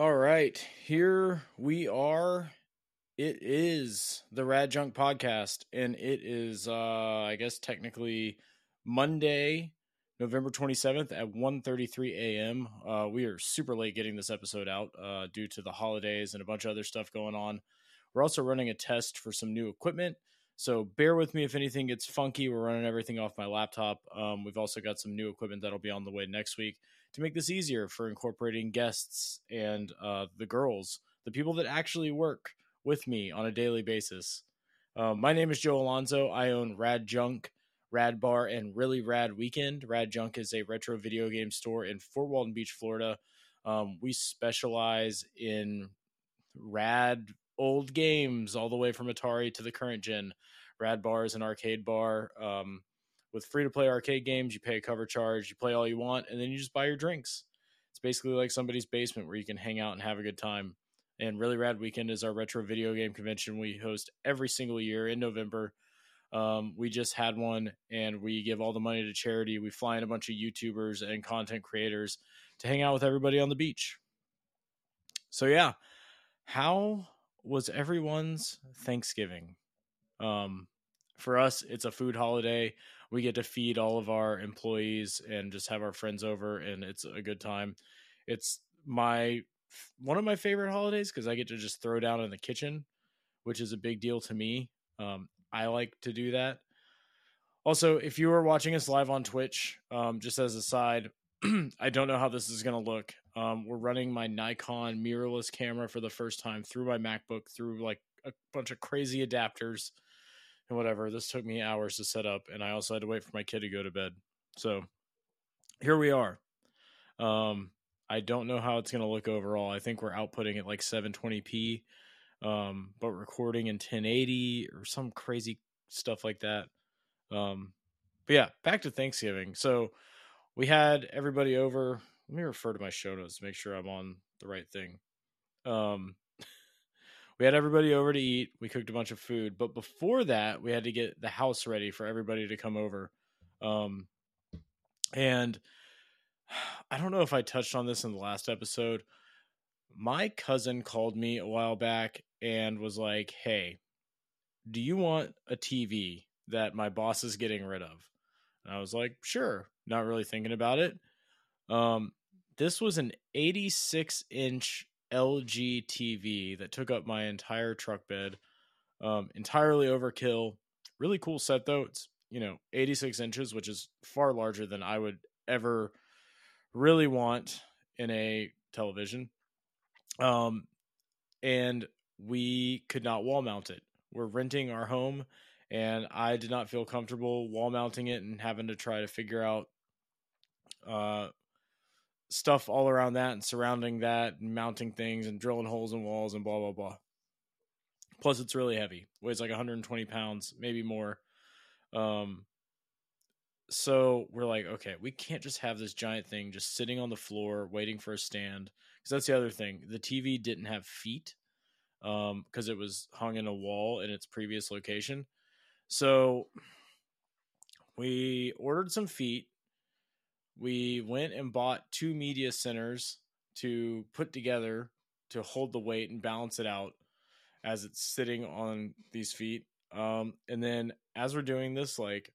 All right, here we are. It is the Rad Junk podcast, and it is, uh, I guess, technically Monday, November 27th at 1.33 a.m. Uh, we are super late getting this episode out uh, due to the holidays and a bunch of other stuff going on. We're also running a test for some new equipment, so bear with me if anything gets funky. We're running everything off my laptop. Um, we've also got some new equipment that'll be on the way next week to make this easier for incorporating guests and uh, the girls, the people that actually work with me on a daily basis. Uh, my name is Joe Alonzo. I own Rad Junk, Rad Bar, and Really Rad Weekend. Rad Junk is a retro video game store in Fort Walton Beach, Florida. Um, we specialize in rad old games all the way from Atari to the current gen. Rad Bar is an arcade bar. Um, with free to play arcade games, you pay a cover charge, you play all you want, and then you just buy your drinks. It's basically like somebody's basement where you can hang out and have a good time. And Really Rad Weekend is our retro video game convention we host every single year in November. Um, we just had one and we give all the money to charity. We fly in a bunch of YouTubers and content creators to hang out with everybody on the beach. So, yeah, how was everyone's Thanksgiving? Um, for us, it's a food holiday we get to feed all of our employees and just have our friends over and it's a good time. It's my one of my favorite holidays because i get to just throw down in the kitchen which is a big deal to me. Um, i like to do that. Also if you are watching us live on twitch um, just as a side i don't know how this is going to look. Um, we're running my nikon mirrorless camera for the first time through my macbook through like a bunch of crazy adapters and whatever. This took me hours to set up, and I also had to wait for my kid to go to bed. So here we are. Um, I don't know how it's going to look overall. I think we're outputting at like 720p, um, but recording in 1080 or some crazy stuff like that. Um, but yeah, back to Thanksgiving. So we had everybody over. Let me refer to my show notes to make sure I'm on the right thing. Um, we had everybody over to eat. We cooked a bunch of food, but before that, we had to get the house ready for everybody to come over. Um, and I don't know if I touched on this in the last episode. My cousin called me a while back and was like, "Hey, do you want a TV that my boss is getting rid of?" And I was like, "Sure." Not really thinking about it. Um, this was an 86 inch LG TV that took up my entire truck bed. Um, entirely overkill. Really cool set though. It's you know 86 inches, which is far larger than I would ever really want in a television. Um, and we could not wall mount it. We're renting our home, and I did not feel comfortable wall mounting it and having to try to figure out uh, stuff all around that and surrounding that and mounting things and drilling holes in walls and blah blah blah. Plus, it's really heavy. Weighs like 120 pounds, maybe more. Um, so we're like, okay, we can't just have this giant thing just sitting on the floor waiting for a stand. Because that's the other thing. The TV didn't have feet um, because it was hung in a wall in its previous location. So we ordered some feet we went and bought two media centers to put together to hold the weight and balance it out as it's sitting on these feet. Um, and then as we're doing this, like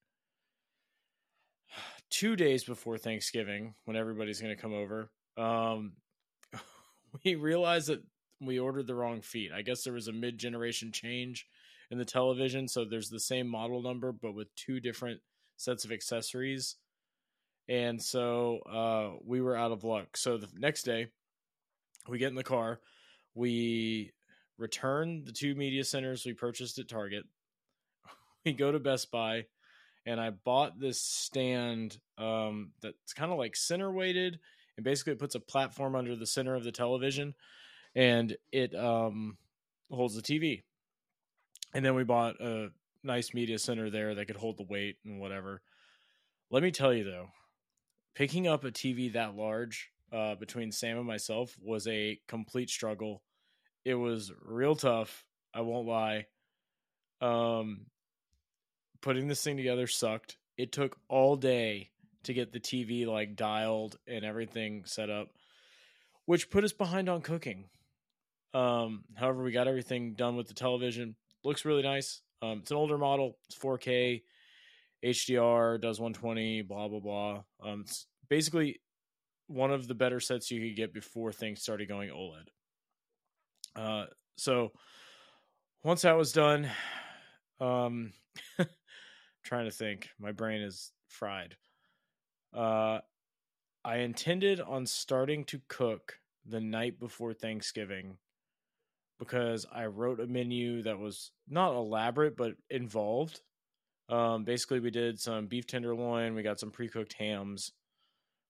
two days before Thanksgiving, when everybody's going to come over, um, we realized that we ordered the wrong feet. I guess there was a mid generation change in the television. So there's the same model number, but with two different sets of accessories and so uh, we were out of luck. So the next day, we get in the car, we return the two media centers we purchased at Target. We go to Best Buy, and I bought this stand um, that's kind of like center weighted, and basically it puts a platform under the center of the television, and it um, holds the TV. And then we bought a nice media center there that could hold the weight and whatever. Let me tell you though, picking up a TV that large uh, between Sam and myself was a complete struggle. It was real tough. I won't lie. Um, putting this thing together sucked. It took all day to get the TV like dialed and everything set up. which put us behind on cooking. Um, however, we got everything done with the television. Looks really nice. Um, it's an older model. It's 4K, HDR, does 120, blah blah blah. Um, it's basically one of the better sets you could get before things started going OLED. Uh, so once that was done, um, trying to think, my brain is fried. Uh, I intended on starting to cook the night before Thanksgiving because I wrote a menu that was not elaborate but involved. Um, basically, we did some beef tenderloin, we got some pre cooked hams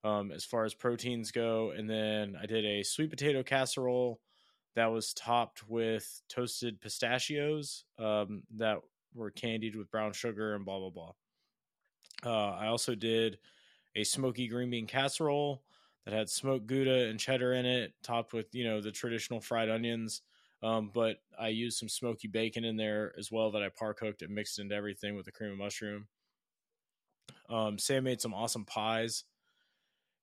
um, as far as proteins go, and then I did a sweet potato casserole that was topped with toasted pistachios um, that were candied with brown sugar and blah blah blah. Uh, I also did a smoky green bean casserole that had smoked gouda and cheddar in it, topped with you know the traditional fried onions. Um, but I used some smoky bacon in there as well that I par cooked and mixed into everything with the cream of mushroom. Um, Sam made some awesome pies.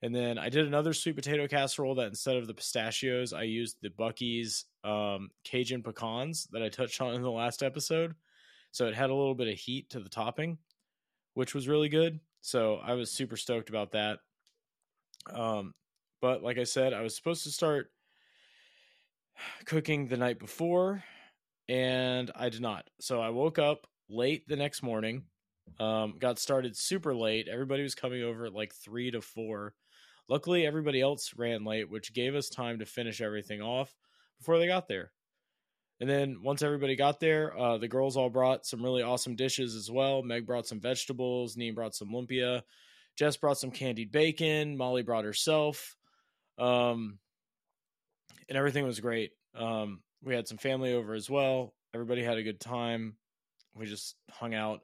And then I did another sweet potato casserole that instead of the pistachios, I used the Buc-ee's um, Cajun pecans that I touched on in the last episode. So it had a little bit of heat to the topping, which was really good. So I was super stoked about that. Um, but like I said, I was supposed to start cooking the night before, and I did not. So I woke up late the next morning. Um, got started super late. Everybody was coming over at like three to four. Luckily, everybody else ran late, which gave us time to finish everything off before they got there. And then once everybody got there, uh, the girls all brought some really awesome dishes as well. Meg brought some vegetables, Nee brought some lumpia, Jess brought some candied bacon, Molly brought herself. Um, and everything was great. Um, we had some family over as well. Everybody had a good time. We just hung out.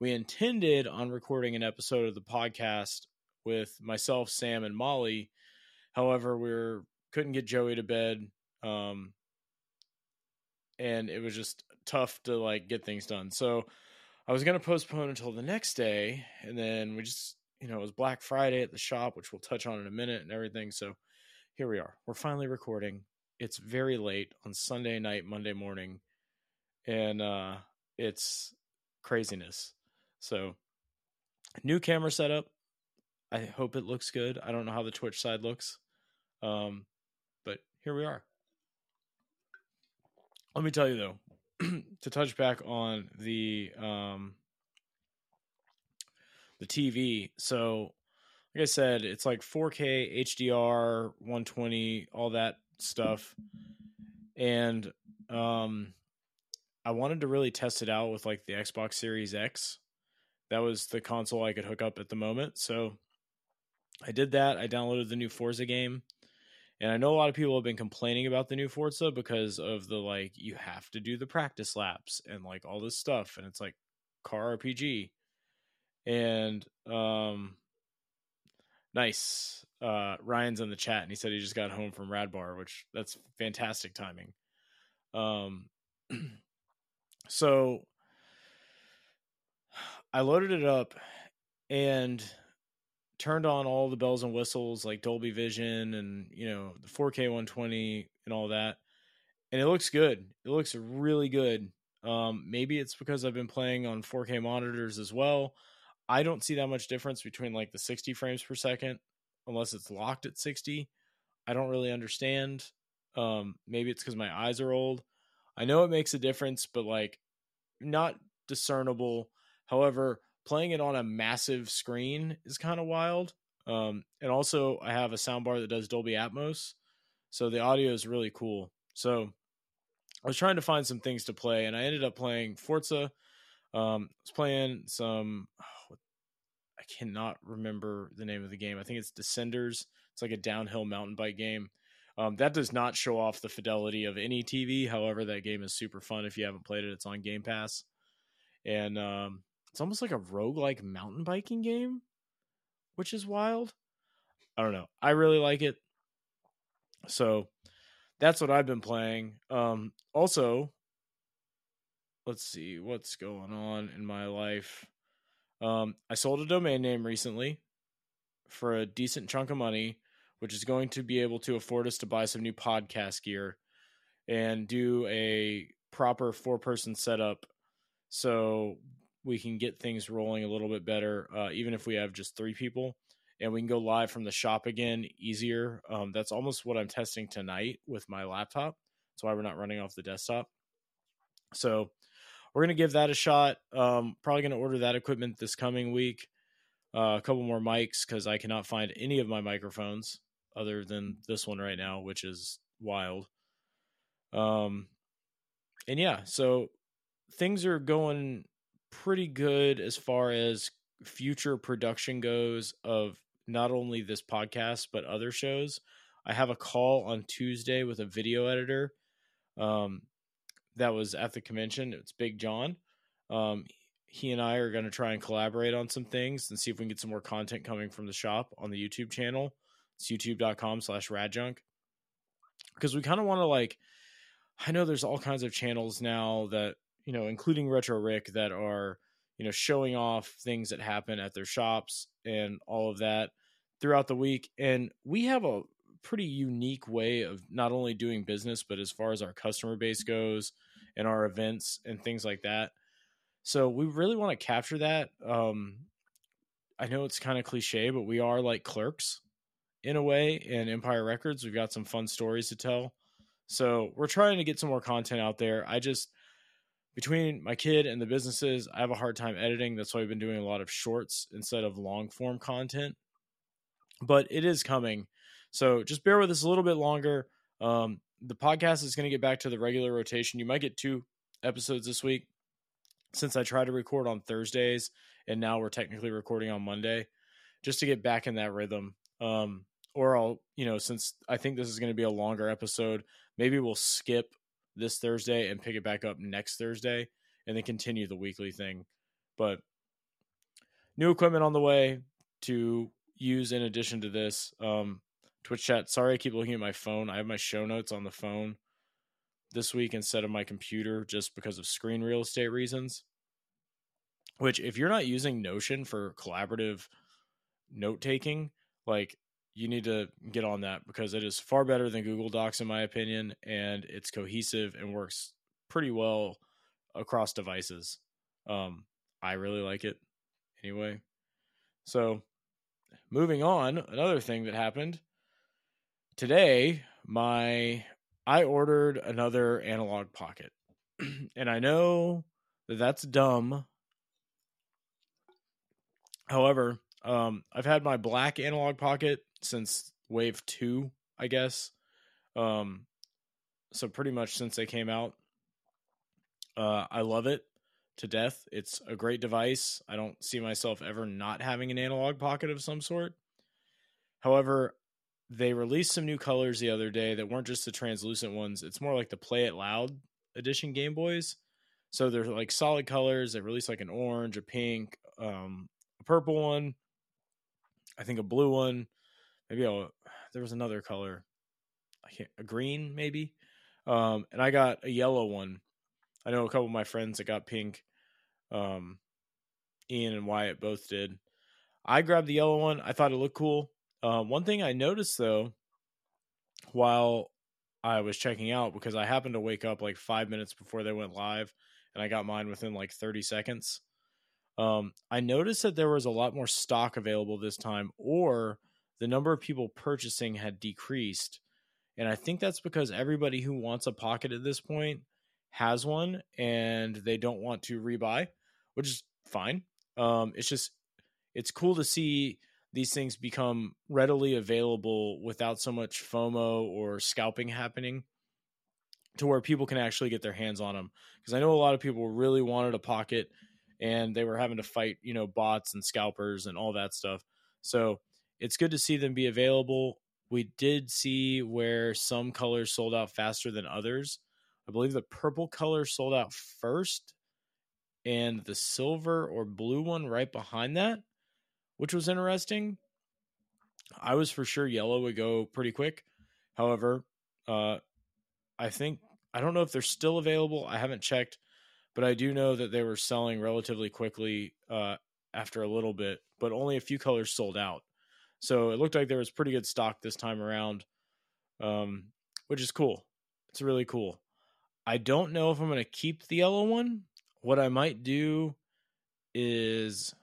We intended on recording an episode of the podcast with myself, Sam, and Molly. However, we were, couldn't get Joey to bed. Um, and it was just tough to like get things done. So I was going to postpone until the next day. And then we just, you know, it was Black Friday at the shop, which we'll touch on in a minute and everything. So here we are. We're finally recording. It's very late on Sunday night, Monday morning, and uh, it's craziness. So, new camera setup. I hope it looks good. I don't know how the Twitch side looks, um, but here we are. Let me tell you though, to touch back on the um, the TV. So like I said, it's like 4K, HDR, 120, all that stuff. And um I wanted to really test it out with like the Xbox Series X. That was the console I could hook up at the moment. So I did that. I downloaded the new Forza game. And I know a lot of people have been complaining about the new Forza because of the like you have to do the practice laps and like all this stuff and it's like car RPG. And um Nice. Uh, Ryan's in the chat and he said he just got home from Radbar, which that's fantastic timing. Um, so I loaded it up and turned on all the bells and whistles like Dolby Vision and you know the 4K 120 and all that, and it looks good. It looks really good. Um, maybe it's because I've been playing on 4K monitors as well. I don't see that much difference between like the 60 frames per second unless it's locked at 60. I don't really understand. Um, maybe it's because my eyes are old. I know it makes a difference, but like not discernible. However, playing it on a massive screen is kind of wild. Um, and also, I have a soundbar that does Dolby Atmos, so the audio is really cool. So I was trying to find some things to play, and I ended up playing Forza. Um, I was playing some cannot remember the name of the game. I think it's Descenders. It's like a downhill mountain bike game. Um, that does not show off the fidelity of any TV. However, that game is super fun. If you haven't played it, it's on Game Pass. And um, it's almost like a rogue-like mountain biking game, which is wild. I don't know. I really like it. So that's what I've been playing. Um, also, let's see what's going on in my life. Um, I sold a domain name recently for a decent chunk of money, which is going to be able to afford us to buy some new podcast gear and do a proper four person setup so we can get things rolling a little bit better, uh, even if we have just three people. And we can go live from the shop again easier. Um, that's almost what I'm testing tonight with my laptop. That's why we're not running off the desktop. So we're to give that a shot. Um, probably to order that equipment this coming week. Uh, a couple more mics because I cannot find any of my microphones other than this one right now, which is wild. Um, and yeah, so things are going pretty good as far as future production goes of not only this podcast but other shows. I have a call on Tuesday with a video editor. Um, that was at the convention. It's Big John. Um, he and I are going to try and collaborate on some things and see if we can get some more content coming from the shop on the YouTube channel. It's youtube.com slash radjunk. Because we kind of want to like, I know there's all kinds of channels now that, you know, including Retro Rick that are, you know, showing off things that happen at their shops and all of that throughout the week. And we have a pretty unique way of not only doing business, but as far as our customer base goes and our events and things like that. So we really want to capture that. Um, I know it's kind of cliche, but we are like clerks in a way in Empire Records. We've got some fun stories to tell. So we're trying to get some more content out there. I just between my kid and the businesses, I have a hard time editing. That's why I've been doing a lot of shorts instead of long form content. But it is coming. So just bear with us a little bit longer. Um, the podcast is going to get back to the regular rotation. You might get two episodes this week since I try to record on Thursdays and now we're technically recording on Monday just to get back in that rhythm. Um, or I'll, you know, since I think this is going to be a longer episode, maybe we'll skip this Thursday and pick it back up next Thursday and then continue the weekly thing. But new equipment on the way to use in addition to this. Um, Twitch chat. Sorry, I keep looking at my phone. I have my show notes on the phone this week instead of my computer just because of screen real estate reasons. Which, if you're not using Notion for collaborative note taking, like you need to get on that because it is far better than Google Docs, in my opinion, and it's cohesive and works pretty well across devices. Um, I really like it anyway. So, moving on, another thing that happened today, my I ordered another analog pocket. and I know that that's dumb. However, um, I've had my black analog pocket since wave two, I guess. Um, so pretty much since they came out. Uh, I love it to death. It's a great device. I don't see myself ever not having an analog pocket of some sort. However, they released some new colors the other day that weren't just the translucent ones. It's more like the Play It Loud edition Game Boys. So they're like solid colors. They released like an orange, a pink, um, a purple one, I think a blue one, maybe a, there was another color, I can't a green maybe, um, and I got a yellow one. I know a couple of my friends that got pink. Um, Ian and Wyatt both did. I grabbed the yellow one. I thought it looked cool. Uh, one thing I noticed though, while I was checking out, because I happened to wake up like five minutes before they went live, and I got mine within like 30 seconds. Um, I noticed that there was a lot more stock available this time, or the number of people purchasing had decreased. And I think that's because everybody who wants a pocket at this point has one and they don't want to rebuy, which is fine. Um, it's just, it's cool to see these things become readily available without so much FOMO or scalping happening to where people can actually get their hands on them. Because I know a lot of people really wanted a pocket and they were having to fight, you know, bots and scalpers and all that stuff. So it's good to see them be available. We did see where some colors sold out faster than others. I believe the purple color sold out first and the silver or blue one right behind that which was interesting. I was for sure yellow would go pretty quick. However, uh, I think I don't know if they're still available. I haven't checked, but I do know that they were selling relatively quickly uh, after a little bit. But only a few colors sold out. So it looked like there was pretty good stock this time around, um, which is cool. It's really cool. I don't know if I'm going to keep the yellow one. What I might do is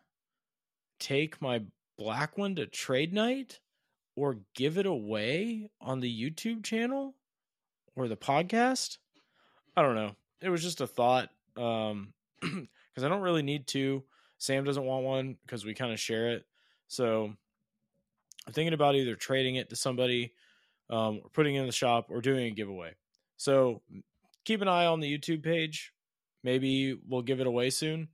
take my black one to trade night or give it away on the YouTube channel or the podcast. I don't know. It was just a thought um cuz I don't really need to. Sam doesn't want one because we kind of share it. So I'm thinking about either trading it to somebody um, or putting it in the shop or doing a giveaway. So keep an eye on the YouTube page. Maybe we'll give it away soon.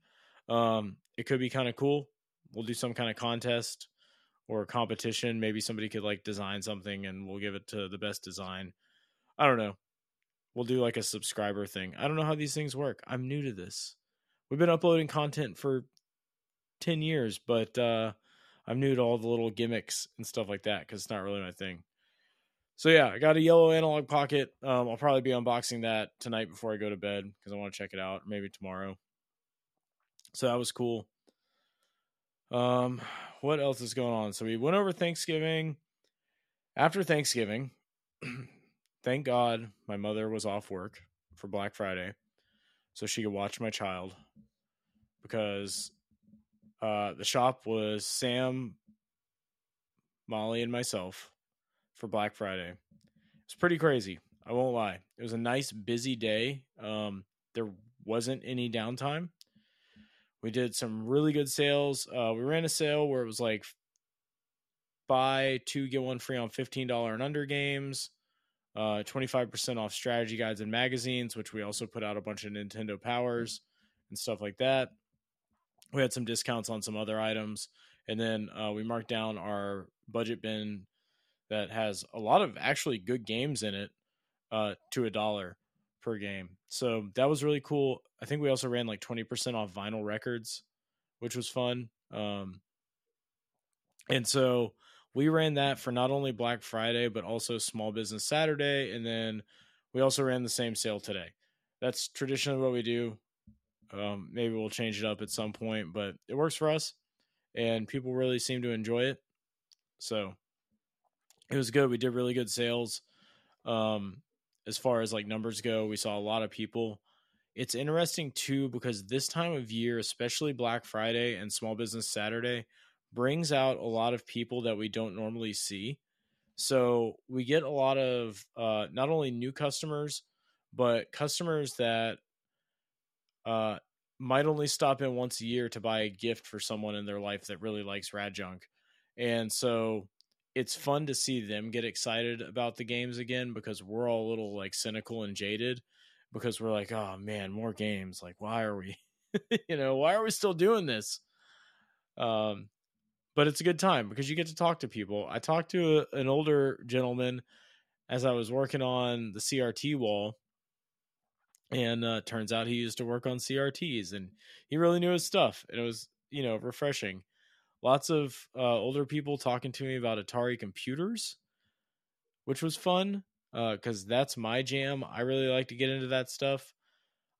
Um, it could be kind of cool. We'll do some kind of contest or competition. Maybe somebody could like design something and we'll give it to the best design. I don't know. We'll do like a subscriber thing. I don't know how these things work. I'm new to this. We've been uploading content for 10 years, but uh, I'm new to all the little gimmicks and stuff like that because it's not really my thing. So yeah, I got a yellow analog pocket. Um, I'll probably be unboxing that tonight before I go to bed because I want to check it out. Maybe tomorrow. So that was cool. Um, what else is going on? So we went over Thanksgiving. After Thanksgiving, thank God my mother was off work for Black Friday, so she could watch my child because uh, the shop was Sam, Molly, and myself for Black Friday. It's pretty crazy. I won't lie. It was a nice, busy day. Um, there wasn't any downtime. We did some really good sales. Uh, we ran a sale where it was like buy two get one free on fifteen dollar and under games. Uh, 25% off strategy guides and magazines, which we also put out a bunch of Nintendo powers and stuff like that. We had some discounts on some other items, and then uh, we marked down our budget bin that has a lot of actually good games in it uh, to a dollar per game. So that was really cool. I think we also ran like 20% off vinyl records, which was fun. Um, and so we ran that for not only Black Friday, but also Small Business Saturday. And then we also ran the same sale today. That's traditionally what we do. Um, maybe we'll change it up at some point, but it works for us. And people really seem to enjoy it. So it was good. We did really good sales. Um, as far as like numbers go, we saw a lot of people. It's interesting too because this time of year, especially Black Friday and Small Business Saturday, brings out a lot of people that we don't normally see. So we get a lot of uh, not only new customers, but customers that uh, might only stop in once a year to buy a gift for someone in their life that really likes Rad Junk. And so it's fun to see them get excited about the games again because we're all a little like cynical and jaded because we're like, oh man, more games. Like, why are we, you know, why are we still doing this? Um, but it's a good time because you get to talk to people. I talked to a, an older gentleman as I was working on the CRT wall, and uh, turns out he used to work on CRTs and he really knew his stuff. And it was, you know, refreshing lots of uh, older people talking to me about Atari computers, which was fun because uh, that's my jam. I really like to get into that stuff.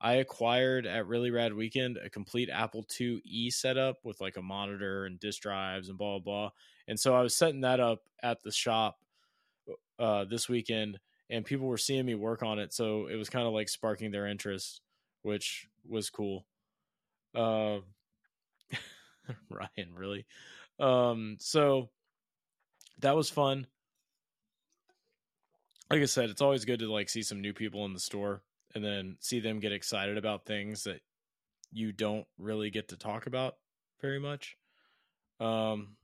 I acquired at Really Rad Weekend a complete Apple IIe setup with like a monitor and disk drives and blah blah blah. And so I was setting that up at the shop uh, this weekend, and people were seeing me work on it, so it was kind of like sparking their interest, which was cool. Uh, Ryan, really. Um, so that was fun. Like I said, it's always good to like see some new people in the store and then see them get excited about things that you don't really get to talk about very much. Um,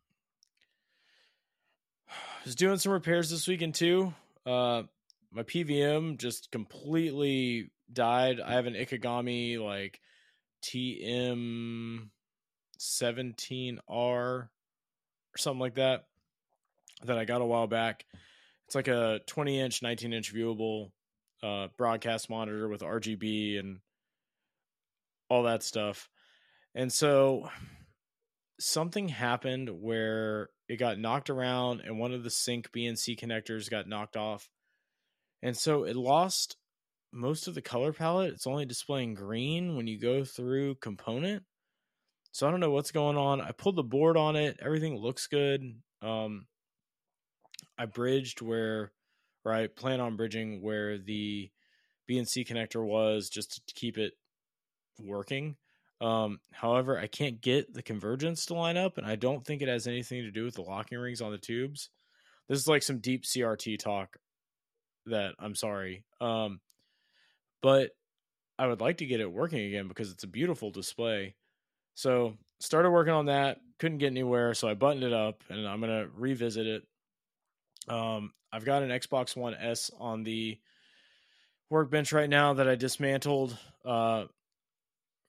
I was doing some repairs this weekend too. Uh, my PVM just completely died. I have an Ikegami like TM 17R or something like that that I got a while back. It's like a 20 inch, 19 inch viewable uh, broadcast monitor with RGB and all that stuff. And so something happened where it got knocked around and one of the sync BNC connectors got knocked off. And so it lost most of the color palette. It's only displaying green when you go through component. So I don't know what's going on. I pulled the board on it. Everything looks good. Um, I bridged where, I plan on bridging where the BNC connector was just to keep it working. Um, however, I can't get the convergence to line up, and I don't think it has anything to do with the locking rings on the tubes. This is like some deep CRT talk that I'm sorry. Um, but I would like to get it working again because it's a beautiful display. So started working on that, couldn't get anywhere, so I buttoned it up and I'm gonna revisit it. Um, I've got an Xbox One S on the workbench right now that I dismantled uh,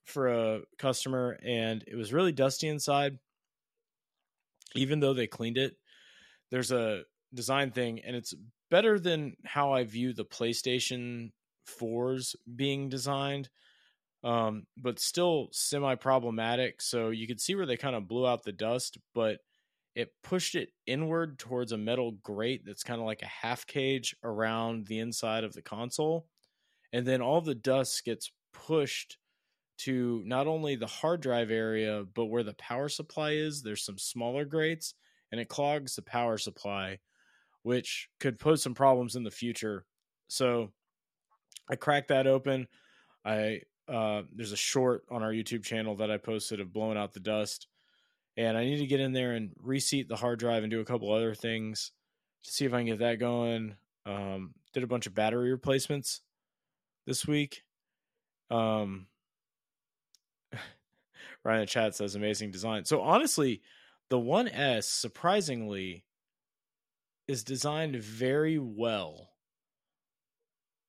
for a customer, and it was really dusty inside. Even though they cleaned it, there's a design thing, and it's better than how I view the PlayStation 4s being designed, um, but still semi problematic. So you could see where they kind of blew out the dust, but it pushed it inward towards a metal grate that's kind of like a half cage around the inside of the console. And then all the dust gets pushed to not only the hard drive area, but where the power supply is. There's some smaller grates and it clogs the power supply, which could pose some problems in the future. So I cracked that open. I uh, there's a short on our YouTube channel that I posted of blowing out the dust, and I need to get in there and reseat the hard drive and do a couple other things to see if I can get that going. Um, did a bunch of battery replacements this week. Um, Ryan in the chat says amazing design. So honestly, the One S surprisingly is designed very well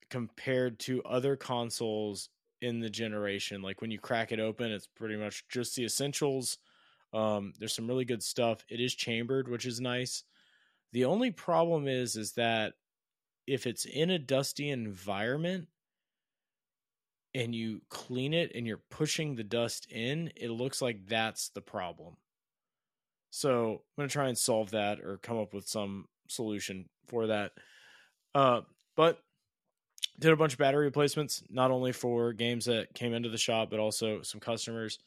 compared to other consoles in the generation. Like when you crack it open, it's pretty much just the essentials. Um, there's some really good stuff. It is chambered, which is nice. The only problem is is that if it's in a dusty environment and you clean it and you're pushing the dust in, it looks like that's the problem. So I'm gonna try and solve that or come up with some solution for that. Uh, but did a bunch of battery replacements, not only for games that came into the shop, but also some customers.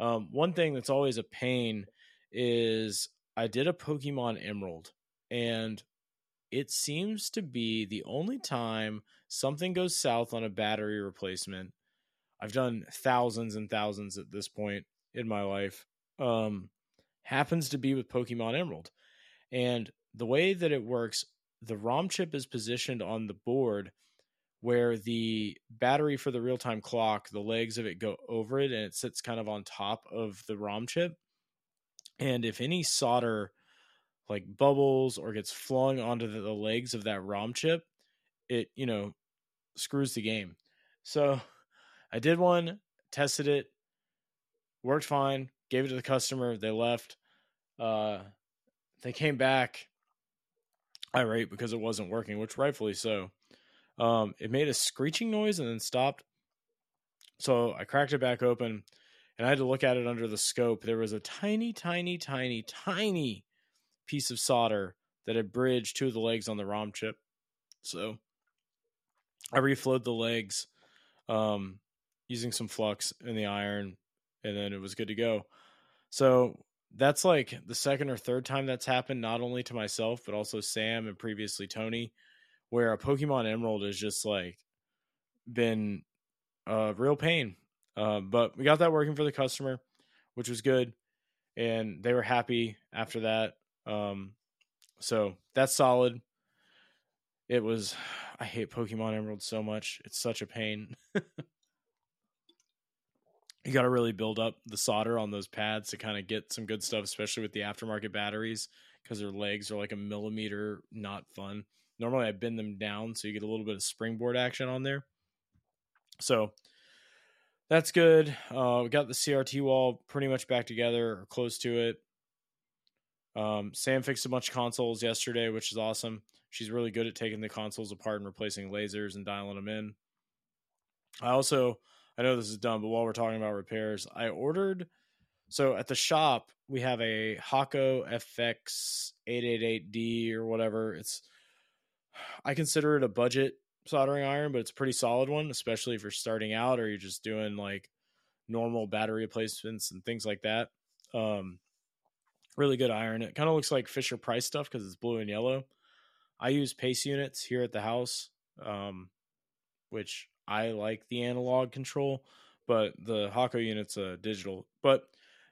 Um, one thing that's always a pain is I did a Pokemon Emerald, and it seems to be the only time something goes south on a battery replacement. I've done thousands and thousands at this point in my life. Um, happens to be with Pokemon Emerald. And the way that it works, the ROM chip is positioned on the board where the battery for the real time clock, the legs of it go over it and it sits kind of on top of the ROM chip. And if any solder like bubbles or gets flung onto the, the legs of that ROM chip, it, you know, screws the game. So I did one, tested it, worked fine, gave it to the customer. They left. Uh, they came back irate because it wasn't working, which rightfully so. Um, it made a screeching noise and then stopped. So I cracked it back open and I had to look at it under the scope. There was a tiny, tiny, tiny, tiny piece of solder that had bridged two of the legs on the ROM chip. So I reflowed the legs um, using some flux in the iron, and then it was good to go. So that's like the second or third time that's happened, not only to myself, but also Sam and previously Tony where a Pokemon Emerald is just like been a real pain. Uh, but we got that working for the customer, which was good, and they were happy after that. Um, so that's solid. It was. I hate Pokemon Emerald so much. It's such a pain. you got to really build up the solder on those pads to kind of get some good stuff, especially with the aftermarket batteries, because their legs are like a millimeter not fun. Normally I bend them down so you get a little bit of springboard action on there. So that's good. Uh, we got the CRT wall pretty much back together or close to it. Um, Sam fixed a bunch of consoles yesterday, which is awesome. She's really good at taking the consoles apart and replacing lasers and dialing them in. I also, I know this is dumb, but while we're talking about repairs, I ordered. So at the shop, we have a Hakko FX 888D or whatever. It's I consider it a budget soldering iron, but it's a pretty solid one, especially if you're starting out or you're just doing like normal battery replacements and things like that. Um, really good iron. It kind of looks like Fisher Price stuff because it's blue and yellow. I use pace units here at the house, um, which I like the analog control, but the Hakko unit's a digital. But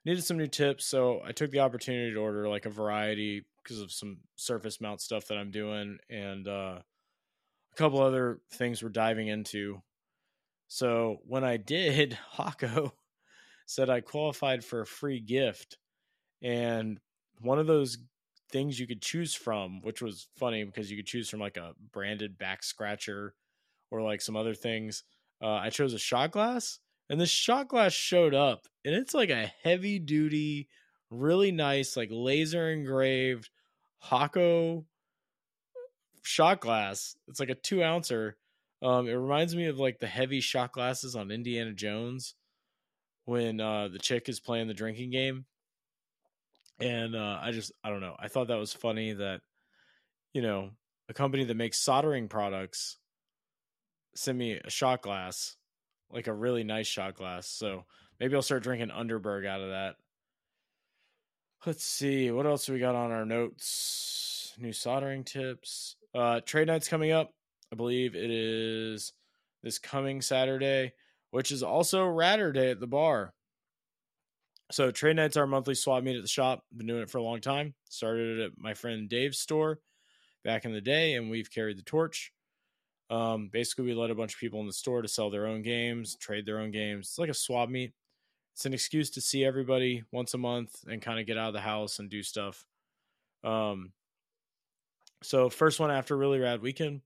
needed some new tips, so I took the opportunity to order like a variety because of some surface mount stuff that I'm doing and uh, a couple other things we're diving into. So when I did, Hakko said I qualified for a free gift, and one of those things you could choose from, which was funny because you could choose from like a branded back scratcher or like some other things. Uh, I chose a shot glass, and the shot glass showed up, and it's like a heavy duty, really nice, like laser engraved Hakko shot glass. It's like a two ouncer. Um, it reminds me of like the heavy shot glasses on Indiana Jones when uh, the chick is playing the drinking game. And uh, I just, I don't know. I thought that was funny that, you know, a company that makes soldering products sent me a shot glass, like a really nice shot glass. So maybe I'll start drinking Underberg out of that. Let's see what else we got on our notes. New soldering tips. Uh, trade night's coming up. I believe it is this coming Saturday, which is also Radder Day at the bar. So trade night's our monthly swap meet at the shop. Been doing it for a long time. Started it at my friend Dave's store back in the day, and we've carried the torch. Um, basically, we let a bunch of people in the store to sell their own games, trade their own games. It's like a swap meet. It's an excuse to see everybody once a month and kind of get out of the house and do stuff. Um, so first one after really rad weekend.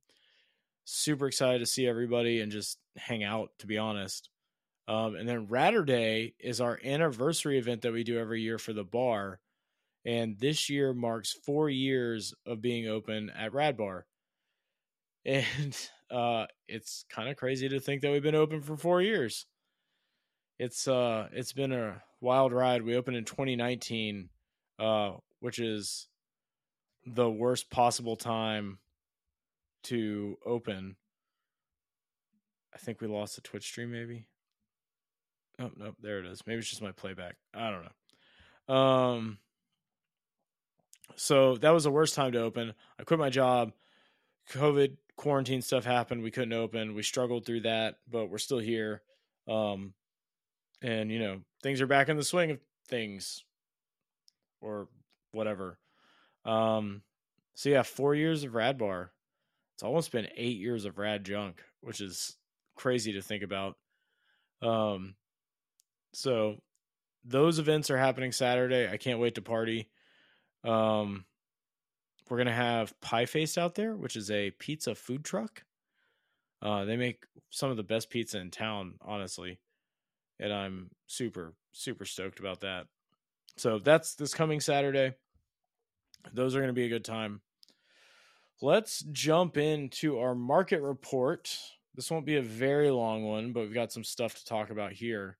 Super excited to see everybody and just hang out. To be honest, um, and then Radder Day is our anniversary event that we do every year for the bar. And this year marks four years of being open at Rad Bar. And uh, it's kind of crazy to think that we've been open for four years. It's uh it's been a wild ride. We opened in 2019, uh, which is the worst possible time to open. I think we lost the Twitch stream maybe. Oh nope, there it is. Maybe it's just my playback. I don't know. Um so that was the worst time to open. I quit my job. COVID quarantine stuff happened. We couldn't open. We struggled through that, but we're still here. Um and you know, things are back in the swing of things or whatever. Um so yeah, 4 years of Rad Bar. It's almost been 8 years of Rad Junk, which is crazy to think about. Um so those events are happening Saturday. I can't wait to party. Um, we're gonna have Pie Face out there, which is a pizza food truck. Uh, they make some of the best pizza in town, honestly, and I'm super super stoked about that. So that's this coming Saturday. Those are gonna be a good time. Let's jump into our market report. This won't be a very long one, but we've got some stuff to talk about here.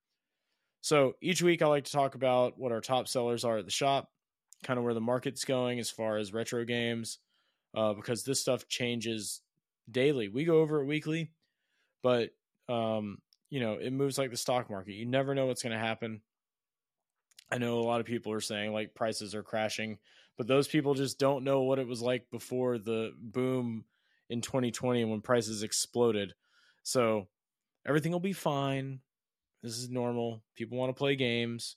So each week I like to talk about what our top sellers are at the shop, kind of where the market's going as far as retro games, uh, because this stuff changes daily. We go over it weekly, but um, you know it moves like the stock market. You never know what's going to happen. I know a lot of people are saying like prices are crashing, but those people just don't know what it was like before the boom in 2020 when prices exploded. So everything will be fine. This is normal. People want to play games.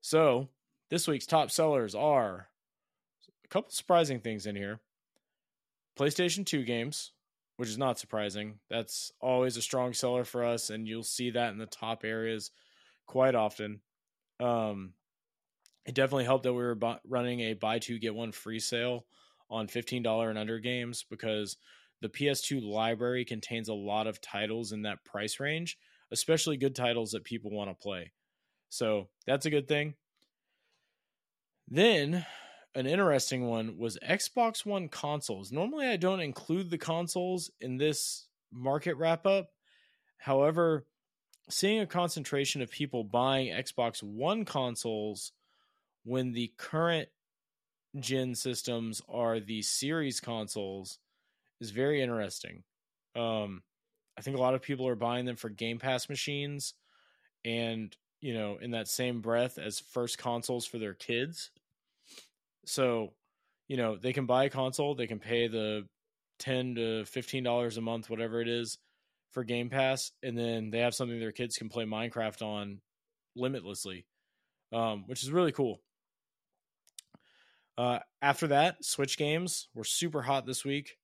So, this week's top sellers are a couple surprising things in here. PlayStation 2 games, which is not surprising. That's always a strong seller for us, and you'll see that in the top areas quite often. Um, it definitely helped that we were bu- running a buy two get one free sale on $15 and under games because the PS2 library contains a lot of titles in that price range especially good titles that people want to play. So that's a good thing. Then an interesting one was Xbox One consoles. Normally, I don't include the consoles in this market wrap up. However, seeing a concentration of people buying Xbox One consoles when the current gen systems are the series consoles is very interesting. Um, I think a lot of people are buying them for Game Pass machines and, you know, in that same breath as first consoles for their kids. So you know, they can buy a console, they can pay the 10 to 15 dollars a month whatever it is for Game Pass and then they have something their kids can play Minecraft on limitlessly. Um, which is really cool. Uh, after that, Switch games were super hot this week.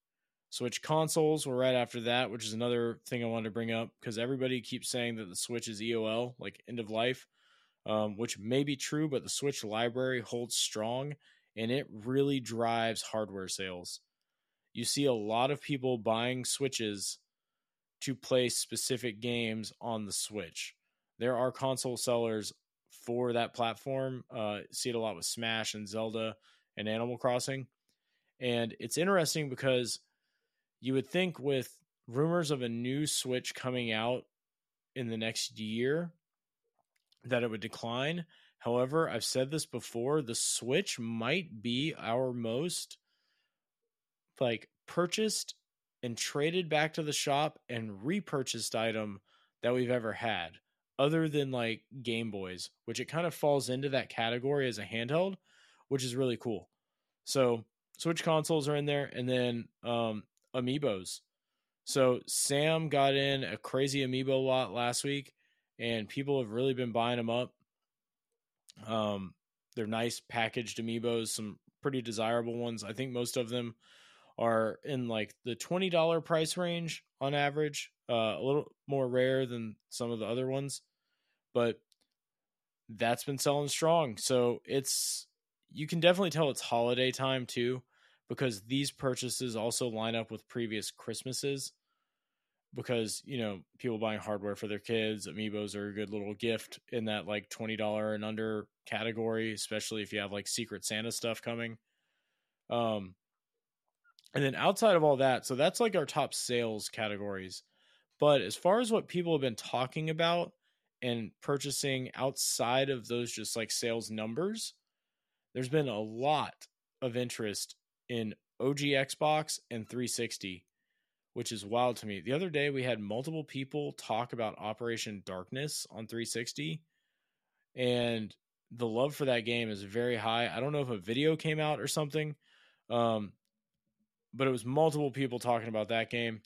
Switch consoles were right after that, which is another thing I wanted to bring up because everybody keeps saying that the Switch is EOL, like end of life, um, which may be true, but the Switch library holds strong and it really drives hardware sales. You see a lot of people buying Switches to play specific games on the Switch. There are console sellers for that platform. Uh, see it a lot with Smash and Zelda and Animal Crossing. And it's interesting because you would think with rumors of a new Switch coming out in the next year that it would decline. However, I've said this before, the Switch might be our most like purchased and traded back to the shop and repurchased item that we've ever had other than like Game Boys, which it kind of falls into that category as a handheld, which is really cool. So Switch consoles are in there, and then um, amiibos. So Sam got in a crazy amiibo lot last week, and people have really been buying them up. Um, they're nice packaged amiibos, some pretty desirable ones. I think most of them are in like the twenty dollar price range on average. Uh, a little more rare than some of the other ones, but that's been selling strong. So it's you can definitely tell it's holiday time too because these purchases also line up with previous Christmases. Because you know people buying hardware for their kids, amiibos are a good little gift in that like twenty dollar and under category, especially if you have like Secret Santa stuff coming. Um, and then outside of all that, so that's like our top sales categories. But as far as what people have been talking about and purchasing outside of those just like sales numbers, there's been a lot of interest in OG Xbox and 360, which is wild to me. The other day, we had multiple people talk about Operation Darkness on 360, and the love for that game is very high. I don't know if a video came out or something, um, but it was multiple people talking about that game.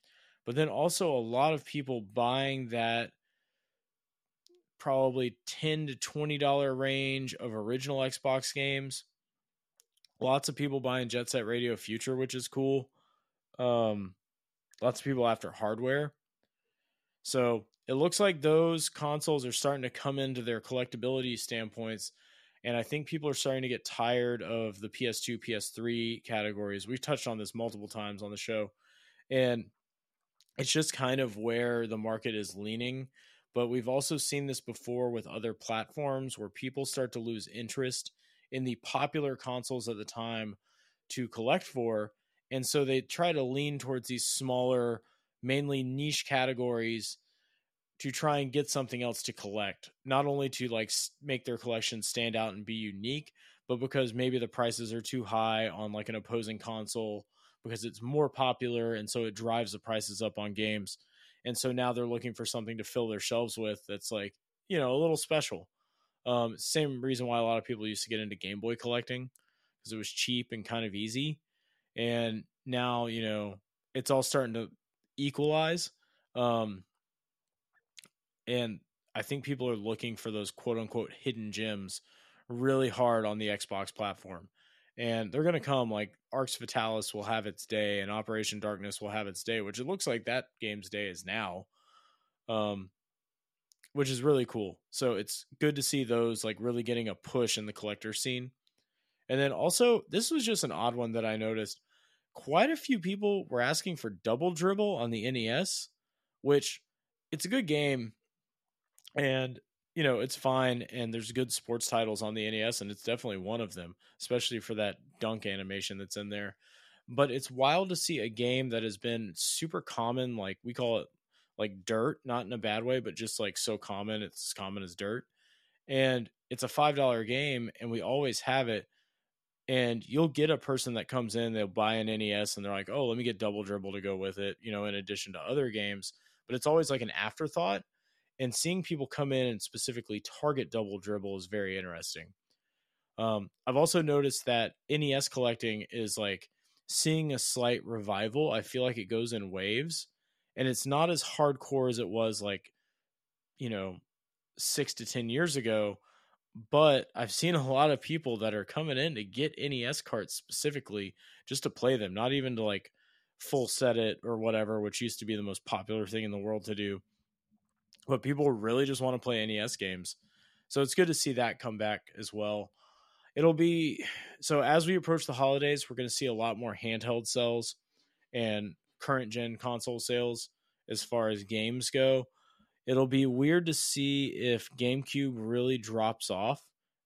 But then also a lot of people buying that probably 10 to 20 dollar range of original Xbox games lots of people buying Jet Set Radio Future, which is cool. Um, lots of people after hardware. So it looks like those consoles are starting to come into their collectability standpoints. And I think people are starting to get tired of the PS2, PS3 categories. We've touched on this multiple times on the show. And it's just kind of where the market is leaning. But we've also seen this before with other platforms where people start to lose interest in the popular consoles at the time to collect for. And so they try to lean towards these smaller, mainly niche categories to try and get something else to collect, not only to like make their collection stand out and be unique, but because maybe the prices are too high on like an opposing console because it's more popular and so it drives the prices up on games. And so now they're looking for something to fill their shelves with that's like, you know, a little special. Um, same reason why a lot of people used to get into Game Boy collecting because it was cheap and kind of easy. And now, you know, it's all starting to equalize. Um, and I think people are looking for those quote unquote hidden gems really hard on the Xbox platform. And they're going to come like Arx Fatalis will have its day and Operation Darkness will have its day, which it looks like that game's day is now. Um, which is really cool. So it's good to see those like really getting a push in the collector scene. And then also, this was just an odd one that I noticed. Quite a few people were asking for Double Dribble on the NES, which it's a good game and you know, it's fine and there's good sports titles on the NES and it's definitely one of them, especially for that dunk animation that's in there. But it's wild to see a game that has been super common like we call it like dirt, not in a bad way, but just like so common. It's as common as dirt. And it's a $5 game and we always have it. And you'll get a person that comes in, they'll buy an NES and they're like, oh, let me get double dribble to go with it, you know, in addition to other games. But it's always like an afterthought. And seeing people come in and specifically target double dribble is very interesting. Um, I've also noticed that NES collecting is like seeing a slight revival. I feel like it goes in waves, and it's not as hardcore as it was like, you know, six to ten years ago. But I've seen a lot of people that are coming in to get NES carts specifically just to play them, not even to like full set it or whatever, which used to be the most popular thing in the world to do. But people really just want to play NES games. So it's good to see that come back as well. It'll be so as we approach the holidays, we're going to see a lot more handheld sales and current gen console sales as far as games go. It'll be weird to see if GameCube really drops off,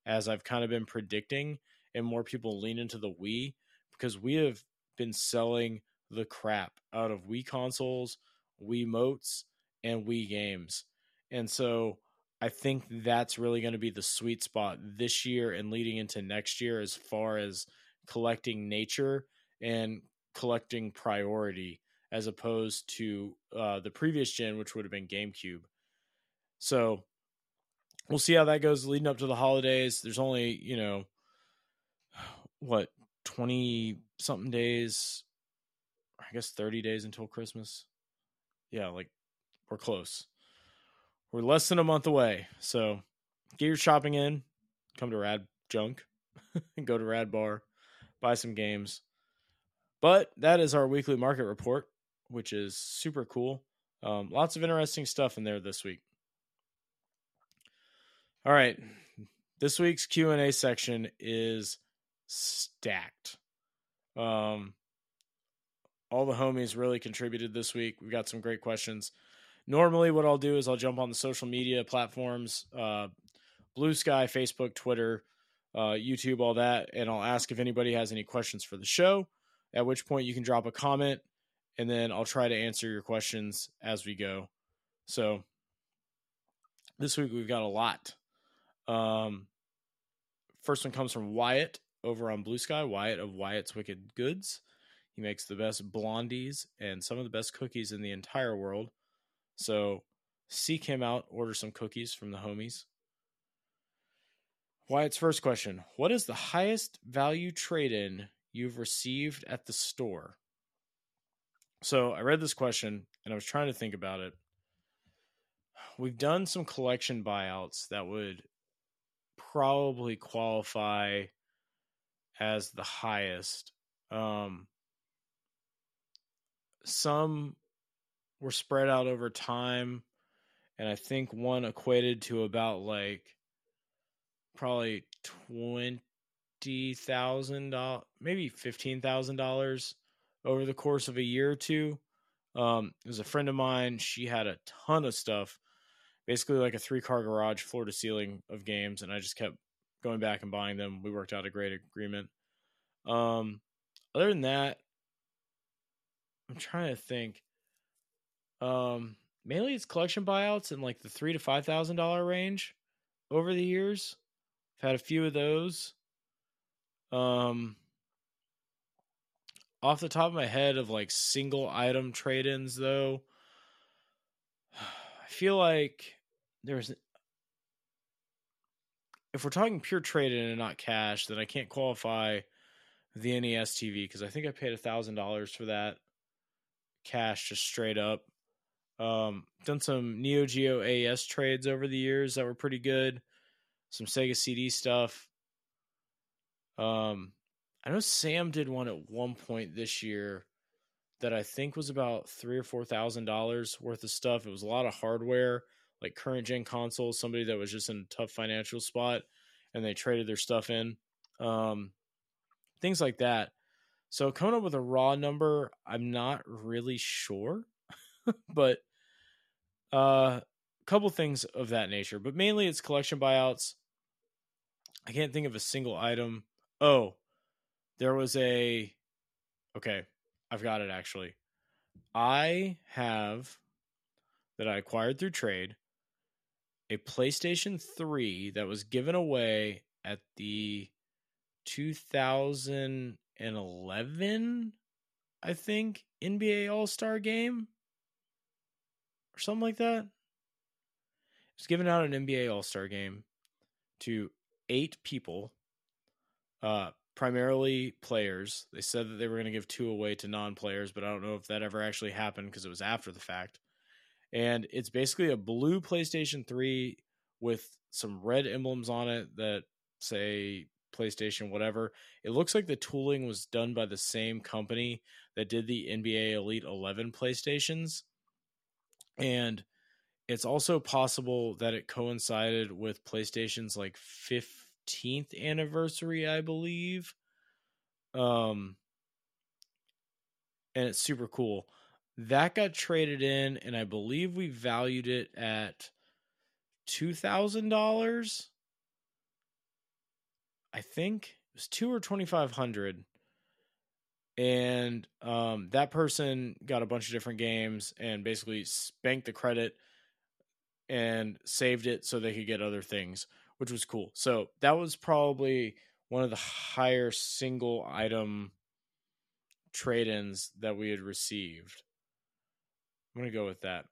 as I've kind of been predicting, and more people lean into the Wii because we have been selling the crap out of Wii consoles, Wii motes, and Wii games. And so I think that's really going to be the sweet spot this year and leading into next year as far as collecting nature and collecting priority as opposed to uh, the previous gen, which would have been GameCube. So we'll see how that goes leading up to the holidays. There's only, you know, what, 20 something days, I guess 30 days until Christmas. Yeah, like we're close. We're less than a month away. So get your shopping in, come to Rad Junk, go to Rad Bar, buy some games. But that is our weekly market report which is super cool. Um, lots of interesting stuff in there this week. All right, this week's Q and A section is stacked. Um, all the homies really contributed this week. We got some great questions. Normally, what I'll do is I'll jump on the social media platforms, uh, Blue Sky, Facebook, Twitter, uh, YouTube, all that, and I'll ask if anybody has any questions for the show. At which point, you can drop a comment and then I'll try to answer your questions as we go. So this week we've got a lot. Um, first one comes from Wyatt over on Blue Sky. Wyatt of Wyatt's Wicked Goods. He makes the best blondies and some of the best cookies in the entire world. So seek him out, order some cookies from the homies. Wyatt's first question What is the highest value trade in you've received at the store? So I read this question and I was trying to think about it. We've done some collection buyouts that would probably qualify as the highest. Um, some were spread out over time, and I think one equated to about like probably twenty thousand dollars, maybe fifteen thousand dollars over the course of a year or two. Um, it was a friend of mine. She had a ton of stuff, basically like a three car garage, floor to ceiling of games, and I just kept going back and buying them. We worked out a great agreement. Um, other than that, I'm trying to think. Um, mainly it's collection buyouts in like the three to five thousand dollar range over the years. I've had a few of those. Um, off the top of my head of like single item trade ins though, I feel like there's if we're talking pure trade in and not cash, then I can't qualify the NES TV because I think I paid a thousand dollars for that cash just straight up. Um, done some Neo Geo AES trades over the years that were pretty good. Some Sega CD stuff. Um, I know Sam did one at one point this year that I think was about three or four thousand dollars worth of stuff. It was a lot of hardware, like current gen consoles. Somebody that was just in a tough financial spot, and they traded their stuff in, um, things like that. So coming up with a raw number, I'm not really sure, but a uh, couple things of that nature. But mainly, it's collection buyouts. I can't think of a single item. Oh, there was a okay i've got it actually. I have that i acquired through trade a playstation 3 that was given away at the 2011 i think nba all-star game or something like that. It was given out an nba all-star game to eight people. Uh, primarily players. They said that they were going to give two away to non-players, but I don't know if that ever actually happened because it was after the fact. And it's basically a blue PlayStation 3 with some red emblems on it that say PlayStation whatever. It looks like the tooling was done by the same company that did the NBA Elite 11 PlayStations. And it's also possible that it coincided with PlayStation's like 15th anniversary, I believe. Um and it's super cool. That got traded in and I believe we valued it at $2,000. I think it was 2 or 2500 and um, that person got a bunch of different games and basically spanked the credit and saved it so they could get other things, which was cool. So that was probably one of the higher single item trade ins that we had received. I'm going to go with that.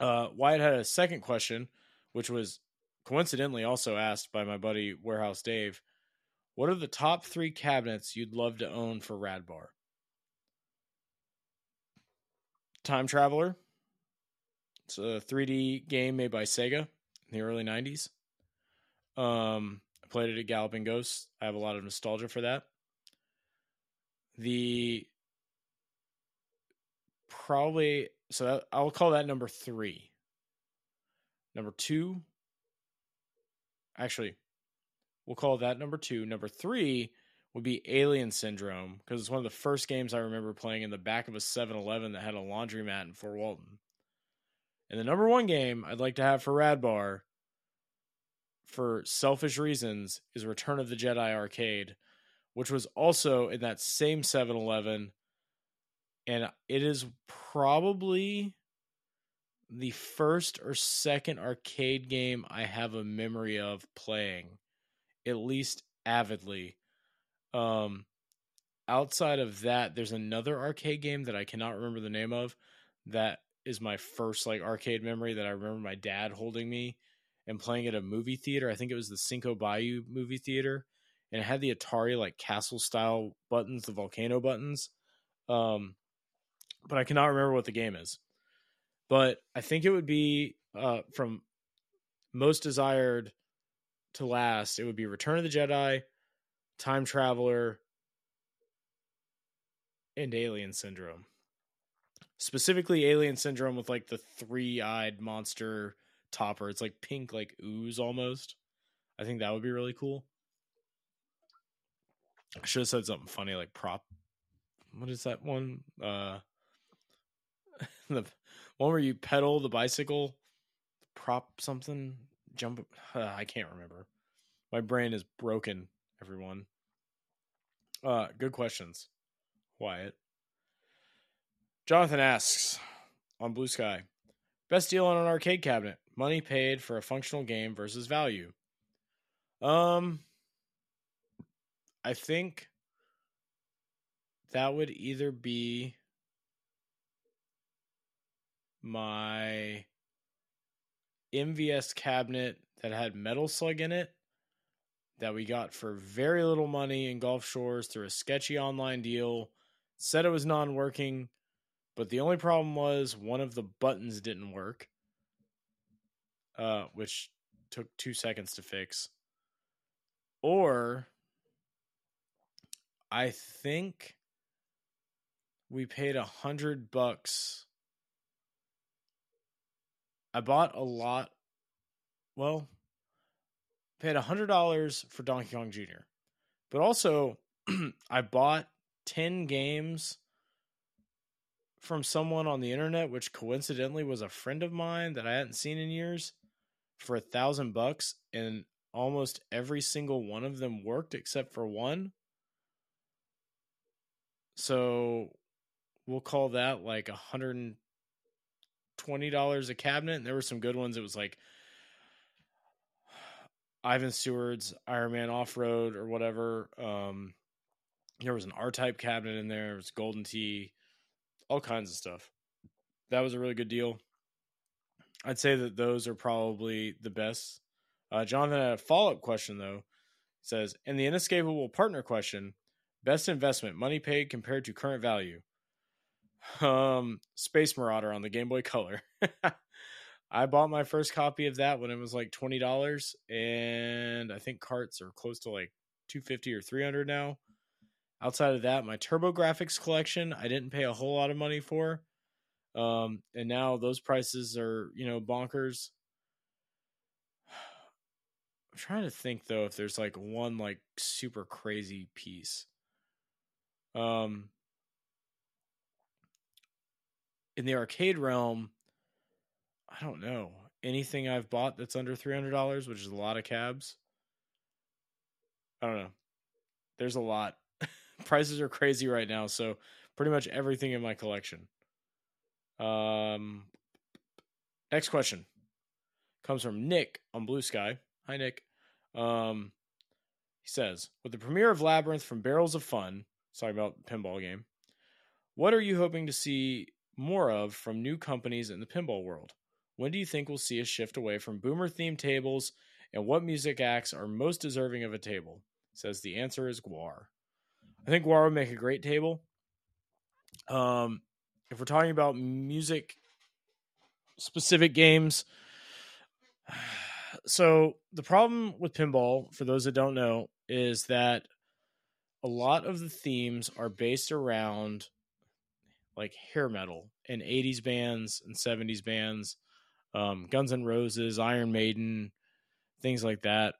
Uh, Wyatt had a second question, which was coincidentally also asked by my buddy Warehouse Dave. What are the top three cabinets you'd love to own for Radbar? Time Traveler. It's a 3D game made by Sega in the early 90s. Um, I played it at Galloping Ghosts. I have a lot of nostalgia for that. The probably so I'll call that number three. Number two, actually, We'll call that number two. Number three would be Alien Syndrome because it's one of the first games I remember playing in the back of a 7 Eleven that had a laundromat in Fort Walton. And the number one game I'd like to have for Radbar, for selfish reasons, is Return of the Jedi Arcade, which was also in that same 7 Eleven. And it is probably the first or second arcade game I have a memory of playing at least avidly. Um, outside of that, there's another arcade game that I cannot remember the name of. That is my first like arcade memory that I remember my dad holding me and playing at a movie theater. I think it was the Cinco Bayou movie theater, and it had the Atari like castle style buttons, the volcano buttons. Um, but I cannot remember what the game is. But I think it would be uh, from most desired to last, it would be Return of the Jedi, Time Traveler, and Alien Syndrome. Specifically, Alien Syndrome with like the three eyed monster topper. It's like pink, like ooze almost. I think that would be really cool. I should have said something funny like prop. What is that one? Uh, the one where you pedal the bicycle, prop something jump. Uh, I can't remember. My brain is broken. Everyone. Uh, good questions, Wyatt. Jonathan asks on Blue Sky, best deal on an arcade cabinet: money paid for a functional game versus value. Um, I think that would either be my MVS cabinet that had Metal Slug in it that we got for very little money in Gulf Shores through a sketchy online deal. Said it was non working, but the only problem was one of the buttons didn't work, uh, which took two seconds to fix. Or I think we paid a hundred bucks I bought a lot. Well, paid a hundred dollars for Donkey Kong Jr. But also, I bought ten games from someone on the internet, which coincidentally was a friend of mine that I hadn't seen in years, for a thousand bucks, and almost every single one of them worked except for one. So we'll call that like a hundred twenty dollars a cabinet, and there were some good ones. It was like Ivan Stewart's Iron Man Off Road or whatever. Um, there was an R Type cabinet in there. It was Golden Tee, all kinds of stuff. That was a really good deal. I'd say that those are probably the best. Uh, Jonathan a follow up question though. Says, and the inescapable partner question: best investment, money paid compared to current value. Um, Space Marauder on the Game Boy Color. I bought my first copy of that when it was like twenty dollars, and I think carts are close to like two fifty or three hundred now. Outside of that, my TurboGrafx collection, I didn't pay a whole lot of money for. Um, and now those prices are, you know, bonkers. I'm trying to think though if there's like one like super crazy piece. Um in the arcade realm, I don't know. Anything I've bought that's under $300, which is a lot of cabs. I don't know. There's a lot. Prices are crazy right now, so pretty much everything in my collection. Um, next question comes from Nick on Blue Sky. Hi, Nick. Um, he says, with the premiere of Labyrinth from Barrels of Fun, sorry about pinball game, what are you hoping to see more of from new companies in the pinball world? When do you think we'll see a shift away from boomer themed tables, and what music acts are most deserving of a table? says the answer is GWAR. I think GWAR would make a great table. Um, if we're talking about music specific games, so the problem with pinball, for those that don't know, is that a lot of the themes are based around like hair metal and 80s bands and 70s bands, um, Guns N' Roses, Iron Maiden, things like that.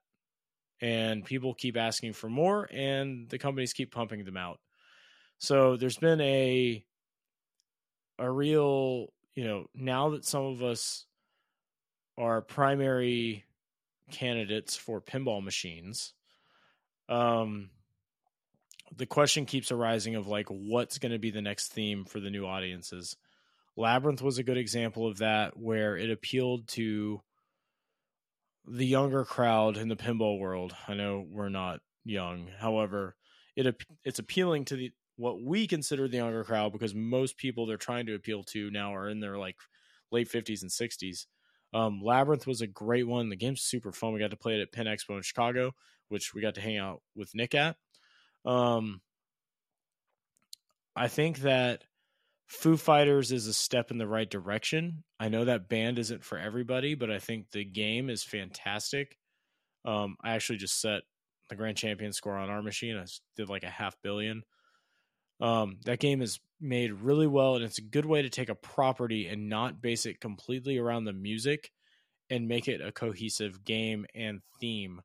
And people keep asking for more, and the companies keep pumping them out. So there's been a a real, you know, now that some of us are primary candidates for pinball machines, um, the question keeps arising of like what's going to be the next theme for the new audiences. Labyrinth was a good example of that, where it appealed to the younger crowd in the pinball world. I know we're not young, however, it it's appealing to the what we consider the younger crowd because most people they're trying to appeal to now are in their like late 50s and 60s. Um, Labyrinth was a great one. The game's super fun. We got to play it at Pin Expo in Chicago, which we got to hang out with Nick at. Um, I think that Foo Fighters is a step in the right direction. I know that band isn't for everybody, but I think the game is fantastic. Um, I actually just set the grand champion score on our machine. I did like a half billion. Um, that game is made really well, and it's a good way to take a property and not base it completely around the music and make it a cohesive game and theme.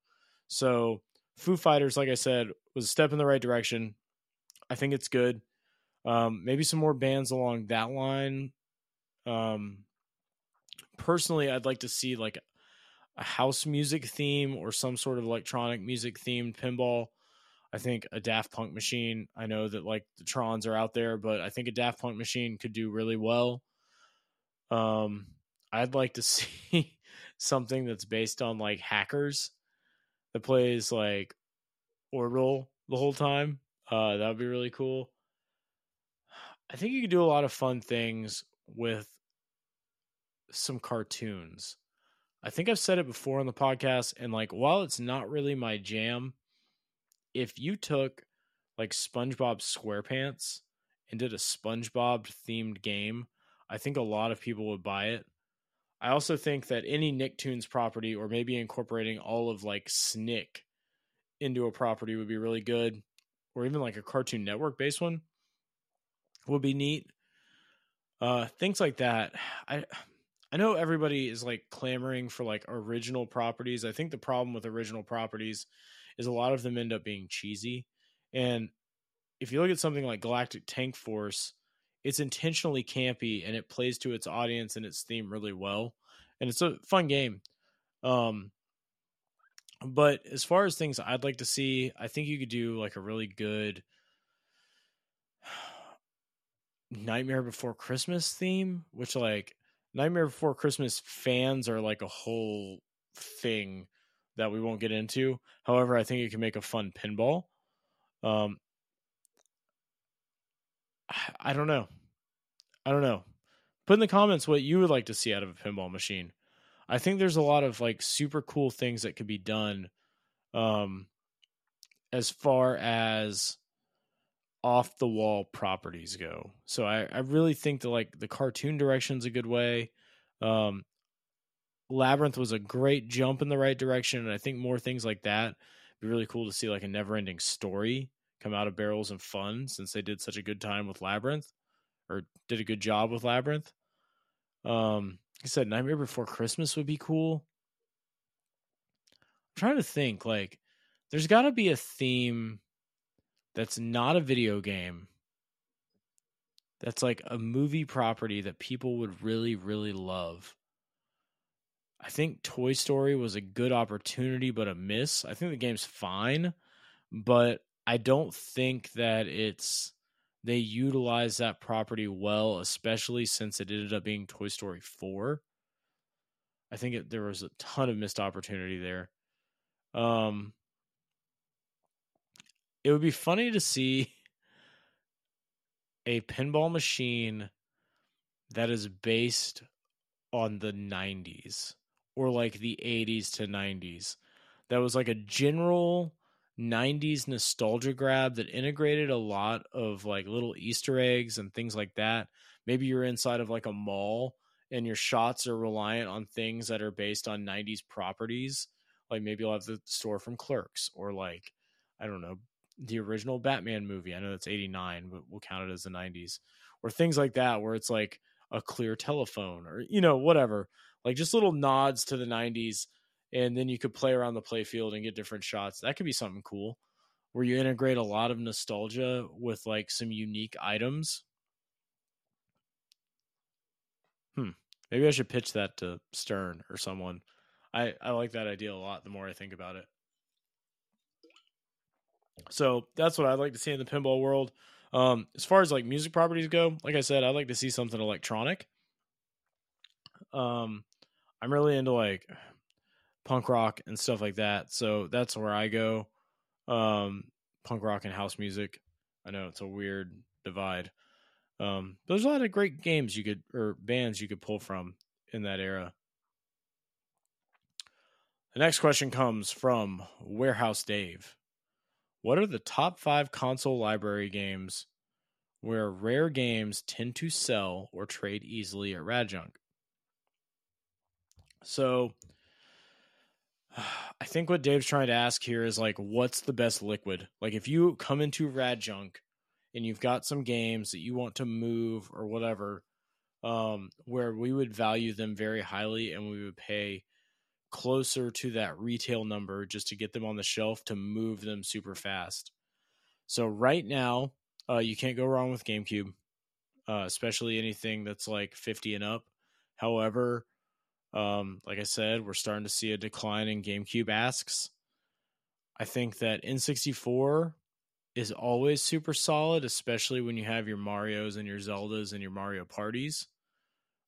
So, Foo Fighters, like I said, was a step in the right direction. I think it's good. Um, maybe some more bands along that line. Um, personally, I'd like to see like a house music theme or some sort of electronic music themed pinball. I think a Daft Punk machine. I know that like the Trons are out there, but I think a Daft Punk machine could do really well. Um, I'd like to see something that's based on like hackers that plays like Orbital the whole time. Uh, that would be really cool. I think you could do a lot of fun things with some cartoons. I think I've said it before on the podcast, and like while it's not really my jam, if you took like SpongeBob SquarePants and did a SpongeBob themed game, I think a lot of people would buy it. I also think that any Nicktoons property or maybe incorporating all of like Snick into a property would be really good, or even like a Cartoon Network based one would be neat. Uh, things like that. I I know everybody is like clamoring for like original properties. I think the problem with original properties is a lot of them end up being cheesy. And if you look at something like Galactic Tank Force, it's intentionally campy and it plays to its audience and its theme really well. And it's a fun game. Um but as far as things I'd like to see, I think you could do like a really good Nightmare Before Christmas theme, which like Nightmare Before Christmas fans are like a whole thing that we won't get into. However, I think it can make a fun pinball. Um, I don't know. I don't know. Put in the comments what you would like to see out of a pinball machine. I think there's a lot of like super cool things that could be done um, as far as off the wall properties go. So I, I really think that like the cartoon direction's a good way. Um, Labyrinth was a great jump in the right direction, and I think more things like that be really cool to see like a never ending story come out of Barrels and Fun since they did such a good time with Labyrinth or did a good job with Labyrinth. Um, like I said, Nightmare Before Christmas would be cool. I'm trying to think like there's got to be a theme that's not a video game that's like a movie property that people would really really love. I think toy story was a good opportunity but a miss. I think the game's fine but i don't think that it's they utilize that property well especially since it ended up being toy story 4 i think it, there was a ton of missed opportunity there. Um it would be funny to see a pinball machine that is based on the 90s or like the 80s to 90s that was like a general 90s nostalgia grab that integrated a lot of like little easter eggs and things like that. Maybe you're inside of like a mall and your shots are reliant on things that are based on 90s properties. Like maybe you'll have the store from clerks or like i don't know the original Batman movie. I know that's 89, but we'll count it as the 90s. Or things like that where it's like a clear telephone or you know, whatever. Like just little nods to the 90s and then you could play around the playfield and get different shots. That could be something cool where you integrate a lot of nostalgia with like some unique items. Hmm. Maybe I should pitch that to Stern or someone. I I like that idea a lot the more I think about it. So that's what I'd like to see in the pinball world. Um, as far as like music properties go, like I said, I'd like to see something electronic. Um, I'm really into like punk rock and stuff like that. So that's where I go. Um, punk rock and house music. I know it's a weird divide. Um, there's a lot of great games you could or bands you could pull from in that era. The next question comes from Warehouse Dave. What are the top five console library games where rare games tend to sell or trade easily at Radjunk? So, I think what Dave's trying to ask here is like, what's the best liquid? Like, if you come into Radjunk and you've got some games that you want to move or whatever, um, where we would value them very highly and we would pay closer to that retail number just to get them on the shelf to move them super fast. So right now, uh, you can't go wrong with GameCube, uh, especially anything that's like 50 and up. However, um, like I said, we're starting to see a decline in GameCube asks. I think that N64 is always super solid, especially when you have your Marios and your Zeldas and your Mario parties,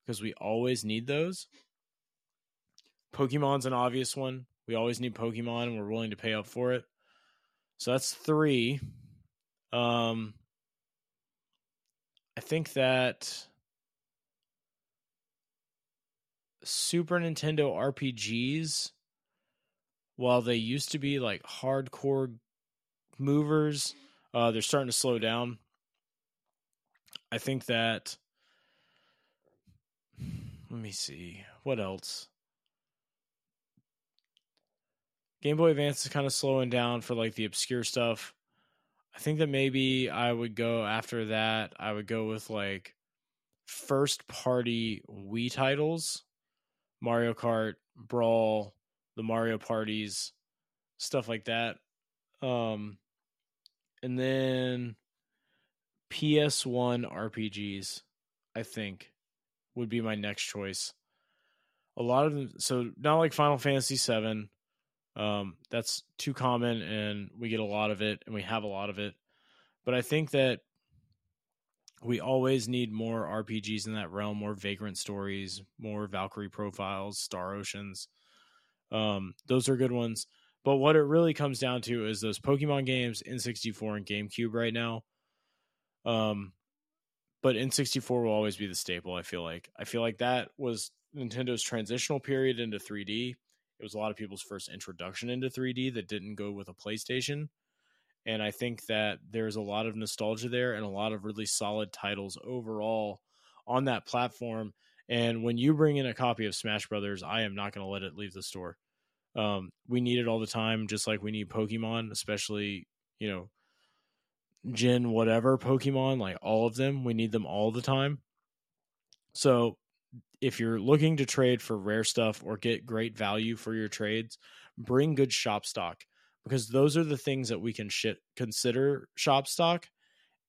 because we always need those. Pokemon's an obvious one. We always need Pokemon and we're willing to pay up for it. So that's three. Um I think that Super Nintendo RPGs, while they used to be like hardcore movers, uh, they're starting to slow down. I think that. Let me see. What else? Game Boy Advance is kind of slowing down for like the obscure stuff. I think that maybe I would go after that. I would go with like first party Wii titles, Mario Kart, Brawl, the Mario parties, stuff like that. Um and then PS1 RPGs, I think would be my next choice. A lot of them so not like Final Fantasy 7 um, that's too common, and we get a lot of it, and we have a lot of it. But I think that we always need more RPGs in that realm, more Vagrant stories, more Valkyrie profiles, Star Oceans. Um, those are good ones. But what it really comes down to is those Pokemon games, N64 and GameCube right now. Um, but N64 will always be the staple. I feel like I feel like that was Nintendo's transitional period into 3D. It was a lot of people's first introduction into 3D that didn't go with a PlayStation. And I think that there's a lot of nostalgia there and a lot of really solid titles overall on that platform. And when you bring in a copy of Smash Brothers, I am not going to let it leave the store. Um, we need it all the time, just like we need Pokemon, especially, you know, Gen whatever Pokemon, like all of them. We need them all the time. So if you're looking to trade for rare stuff or get great value for your trades, bring good shop stock because those are the things that we can consider shop stock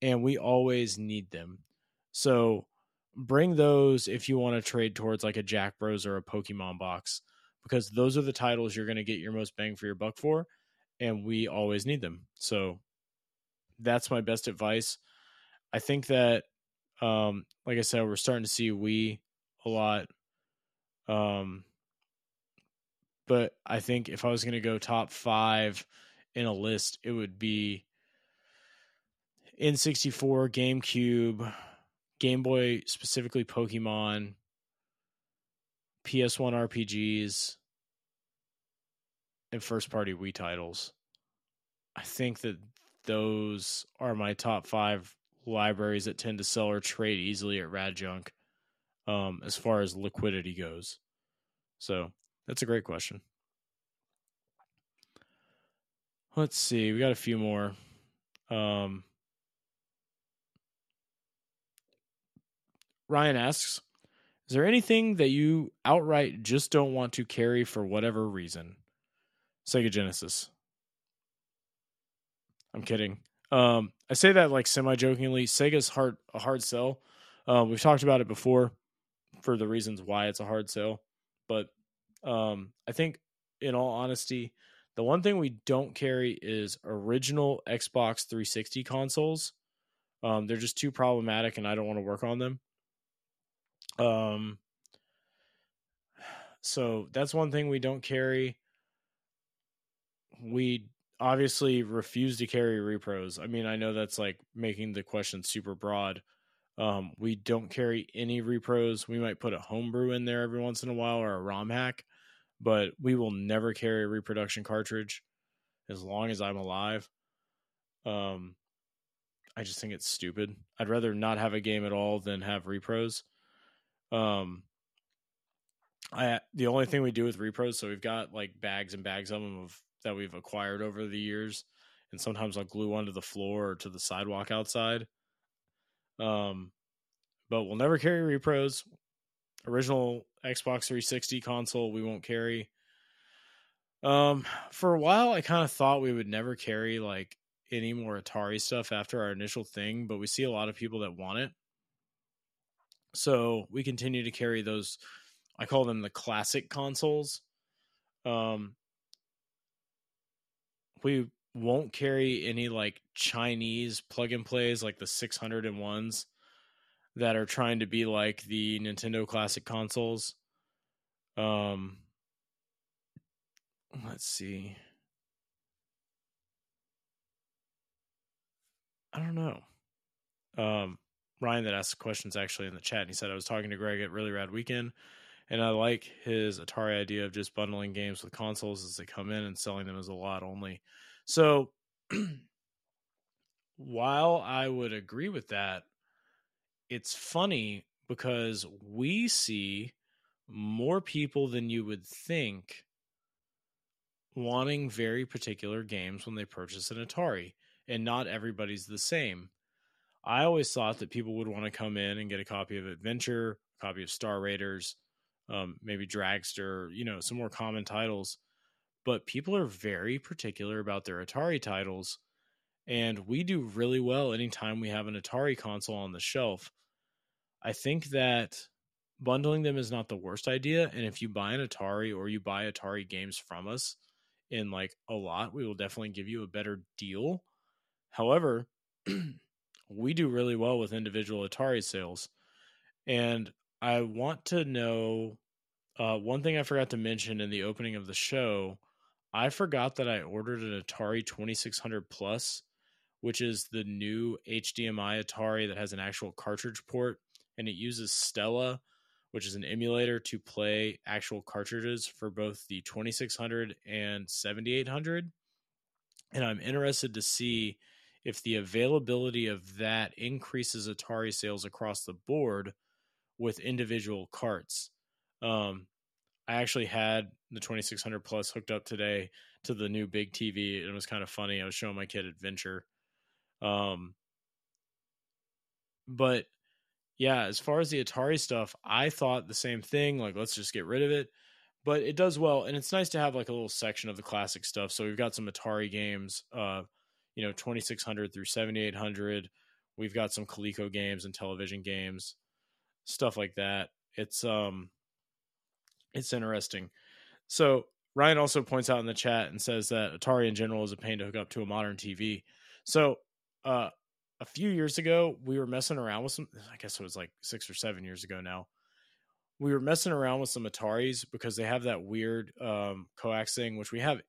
and we always need them. So bring those if you want to trade towards like a Jack Bros or a Pokemon box because those are the titles you're going to get your most bang for your buck for and we always need them. So that's my best advice. I think that um like I said we're starting to see we a lot um but I think if I was going to go top 5 in a list it would be N64, GameCube, Game Boy, specifically Pokemon, PS1 RPGs, and first party Wii titles. I think that those are my top five libraries that tend to sell or trade easily at Rad Junk um, as far as liquidity goes. So that's a great question. Let's see. We got a few more. Um, Ryan asks, is there anything that you outright just don't want to carry for whatever reason? Sega Genesis. I'm kidding. Um, I say that like semi jokingly. Sega's hard a hard sell. Uh, we've talked about it before for the reasons why it's a hard sell, but um, I think in all honesty, the one thing we don't carry is original Xbox 360 consoles. Um, they're just too problematic, and I don't want to work on them. Um, so that's one thing we don't carry. We obviously refuse to carry repros. I mean, I know that's like making the question super broad. Um, we don't carry any repros. We might put a homebrew in there every once in a while or a ROM hack, but we will never carry a reproduction cartridge as long as I'm alive. Um, I just think it's stupid. I'd rather not have a game at all than have repros. Um, I the only thing we do with repros, so we've got like bags and bags of them of that we've acquired over the years, and sometimes I'll glue onto the floor or to the sidewalk outside. Um, but we'll never carry repros. Original Xbox 360 console we won't carry. Um, for a while, I kind of thought we would never carry like any more Atari stuff after our initial thing, but we see a lot of people that want it. So we continue to carry those. I call them the classic consoles. Um, we won't carry any like Chinese plug and plays like the 601s that are trying to be like the Nintendo classic consoles. Um, let's see. I don't know. Um, Ryan that asked questions actually in the chat. And he said, I was talking to Greg at Really Rad Weekend, and I like his Atari idea of just bundling games with consoles as they come in and selling them as a lot only. So while I would agree with that, it's funny because we see more people than you would think wanting very particular games when they purchase an Atari, and not everybody's the same. I always thought that people would want to come in and get a copy of Adventure, a copy of Star Raiders, um, maybe Dragster, you know, some more common titles. But people are very particular about their Atari titles. And we do really well anytime we have an Atari console on the shelf. I think that bundling them is not the worst idea. And if you buy an Atari or you buy Atari games from us in like a lot, we will definitely give you a better deal. However, we do really well with individual Atari sales. And I want to know uh, one thing I forgot to mention in the opening of the show. I forgot that I ordered an Atari 2600 Plus, which is the new HDMI Atari that has an actual cartridge port and it uses Stella, which is an emulator to play actual cartridges for both the 2600 and 7800. and I'm interested to see if the availability of that increases Atari sales across the board with individual carts. Um, I actually had the 2600 plus hooked up today to the new big TV. And it was kind of funny. I was showing my kid Adventure. Um, but yeah, as far as the Atari stuff, I thought the same thing. Like, let's just get rid of it. But it does well, and it's nice to have like a little section of the classic stuff. So we've got some Atari games, uh, you know, 2600 through 7800. We've got some Coleco games and television games, stuff like that. It's um, it's interesting. So Ryan also points out in the chat and says that Atari in general is a pain to hook up to a modern TV. So uh, a few years ago, we were messing around with some. I guess it was like six or seven years ago now. We were messing around with some Ataris because they have that weird um, coax thing, which we have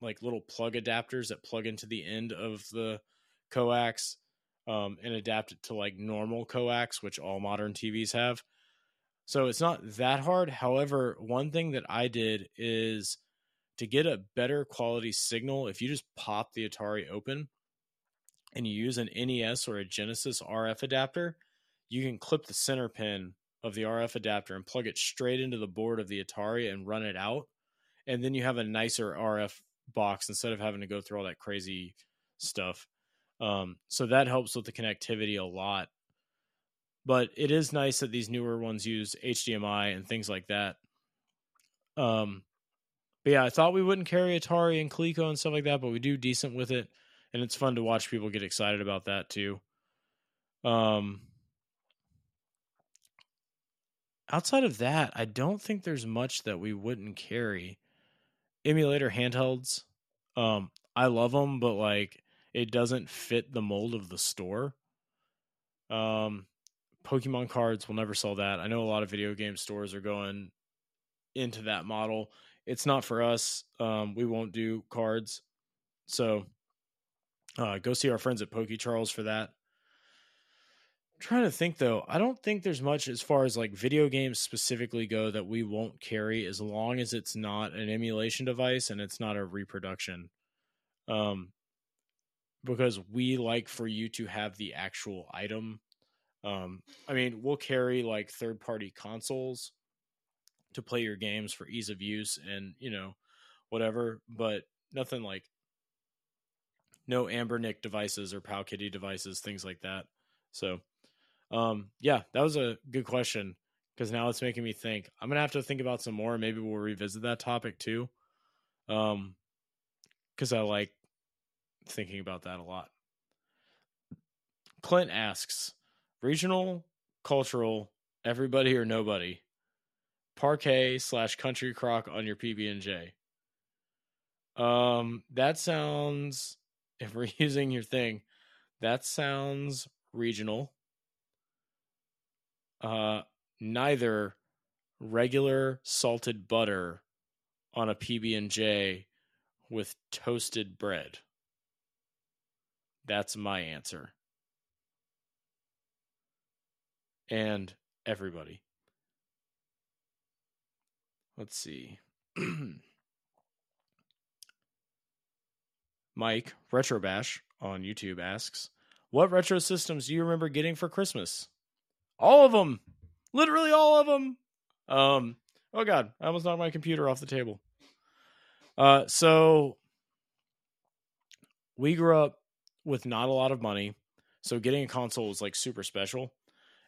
like little plug adapters that plug into the end of the coax um, and adapt it to like normal coax, which all modern TVs have. So it's not that hard. However, one thing that I did is to get a better quality signal, if you just pop the Atari open and you use an NES or a Genesis RF adapter, you can clip the center pin of the RF adapter and plug it straight into the board of the Atari and run it out. And then you have a nicer RF box instead of having to go through all that crazy stuff. Um, so that helps with the connectivity a lot. But it is nice that these newer ones use HDMI and things like that. Um, but yeah, I thought we wouldn't carry Atari and Coleco and stuff like that, but we do decent with it and it's fun to watch people get excited about that too. Um, outside of that, I don't think there's much that we wouldn't carry. Emulator handhelds, um, I love them, but like it doesn't fit the mold of the store. Um, Pokemon cards will never sell that. I know a lot of video game stores are going into that model. It's not for us. Um, we won't do cards. So uh, go see our friends at Pokey Charles for that. I'm trying to think though, I don't think there's much as far as like video games specifically go that we won't carry as long as it's not an emulation device and it's not a reproduction. Um, because we like for you to have the actual item. Um, I mean, we'll carry like third party consoles to play your games for ease of use and, you know, whatever, but nothing like no Anbernic devices or Powkiddy devices, things like that. So, um, yeah, that was a good question because now it's making me think. I'm gonna have to think about some more. Maybe we'll revisit that topic too, um, because I like thinking about that a lot. Clint asks, regional, cultural, everybody or nobody, Parkay slash country crock on your PB and J. Um, that sounds if we're using your thing, that sounds regional. Uh, neither regular salted butter on a PB and J with toasted bread. That's my answer. And everybody. Let's see. Mike Retrobash on YouTube asks, "What retro systems do you remember getting for Christmas?" All of them, literally all of them. Um, oh god, I almost knocked my computer off the table. Uh, so we grew up with not a lot of money, so getting a console was like super special,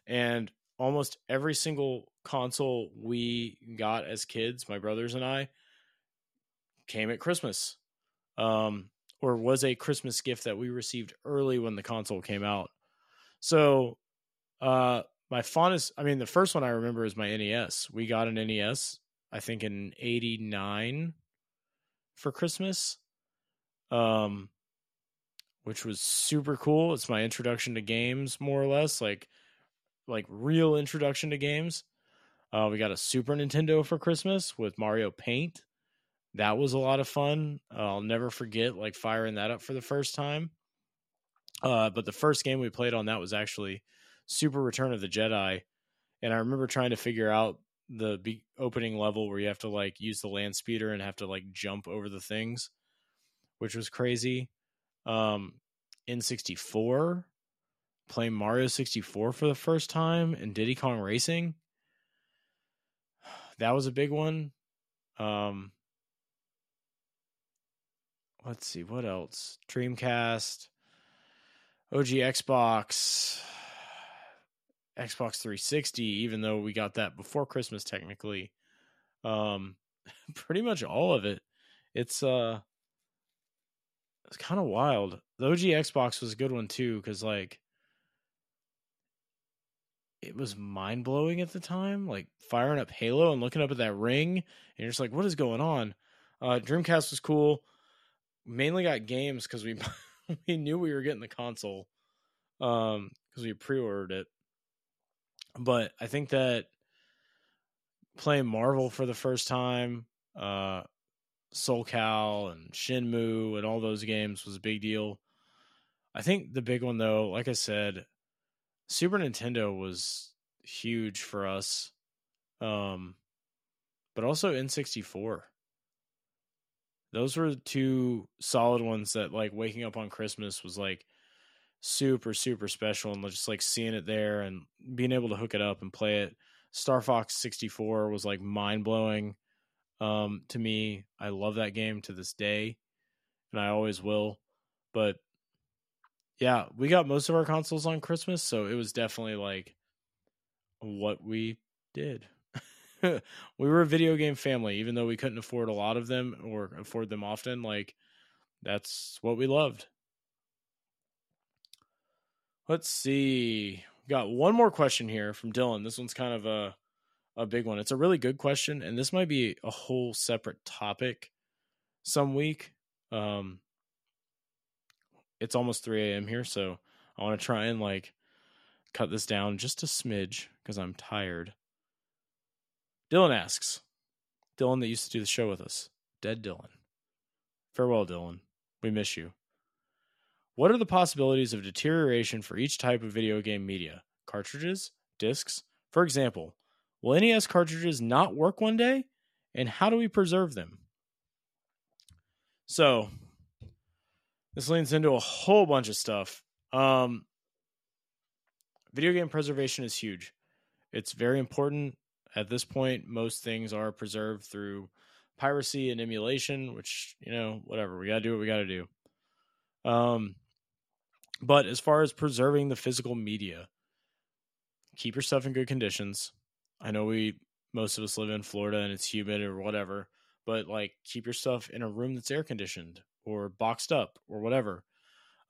and almost every single console we got as kids, my brothers and I, came at Christmas. Um, or was a Christmas gift that we received early when the console came out. So, uh, my fondest, I mean, the first one I remember is my NES. We got an NES, I think in 89 for Christmas. Um, which was super cool. It's my introduction to games, more or less, like like real introduction to games. Uh, we got a Super Nintendo for Christmas with Mario Paint that was a lot of fun. Uh, I'll never forget like firing that up for the first time. Uh, but the first game we played on that was actually Super Return of the Jedi, and I remember trying to figure out the be- opening level where you have to like use the land speeder and have to like jump over the things, which was crazy. Um, N64, playing Mario 64 for the first time, and Diddy Kong Racing. That was a big one. Um, let's see what else. Dreamcast, OG Xbox, Xbox 360. Even though we got that before Christmas, technically, um, pretty much all of it. It's uh, it's kind of wild. The OG Xbox was a good one too, because like it was mind blowing at the time. Like firing up Halo and looking up at that ring, and you're just like, what is going on? Uh, Dreamcast was cool. Mainly got games because we we knew we were getting the console, um, because we pre-ordered it. But I think that playing Marvel for the first time, uh, Soul Cal and Shenmue and all those games was a big deal. I think the big one though, like I said, Super Nintendo was huge for us. Um but also N64. Those were two solid ones that like waking up on Christmas was like super super special and just like seeing it there and being able to hook it up and play it. Star Fox 64 was like mind blowing um, to me. I love that game to this day, and I always will. But yeah, we got most of our consoles on Christmas, so it was definitely like what we did. we were a video game family, even though we couldn't afford a lot of them or afford them often. Like, that's what we loved. Let's see. We got one more question here from Dylan. This one's kind of a a big one. It's a really good question, and this might be a whole separate topic some week. Um, it's almost 3 a.m. here, so I want to try and like cut this down just a smidge because I'm tired. Dylan asks, Dylan that used to do the show with us, dead Dylan. Farewell, Dylan. We miss you. What are the possibilities of deterioration for each type of video game media? Cartridges, discs? For example, Will NES cartridges not work one day? And how do we preserve them? So, this leans into a whole bunch of stuff. Um, video game preservation is huge. It's very important. At this point, most things are preserved through piracy and emulation, which, you know, whatever. We got to do what we got to do. Um, but as far as preserving the physical media, keep your stuff in good conditions. I know we most of us live in Florida and it's humid or whatever, but like keep your stuff in a room that's air conditioned or boxed up or whatever.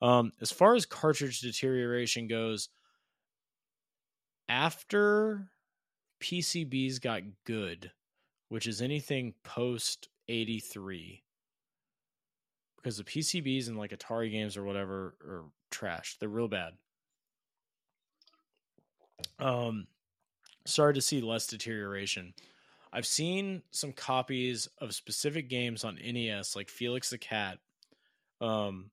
Um, as far as cartridge deterioration goes, after PCBs got good, which is anything post 83, because the PCBs in like Atari games or whatever are trash. They're real bad. Um, started to see less deterioration. I've seen some copies of specific games on NES, like Felix the Cat, um,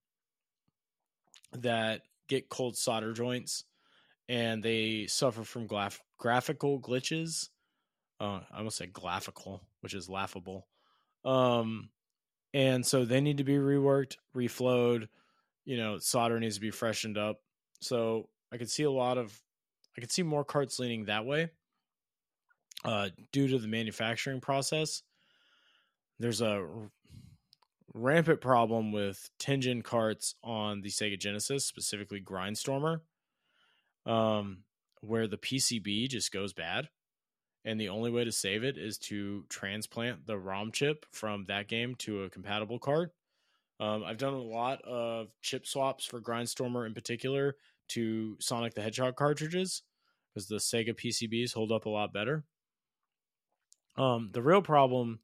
that get cold solder joints and they suffer from glaf- graphical glitches. Uh, I almost say graphical, which is laughable. Um, and so they need to be reworked, reflowed. You know, solder needs to be freshened up. So I could see a lot of, I could see more carts leaning that way uh, due to the manufacturing process. There's a rampant problem with Tengen carts on the Sega Genesis, specifically Grind Stormer, um, where the PCB just goes bad. And the only way to save it is to transplant the ROM chip from that game to a compatible cart. Um, I've done a lot of chip swaps for Grind Stormer in particular to Sonic the Hedgehog cartridges because the Sega PCBs hold up a lot better. Um, the real problem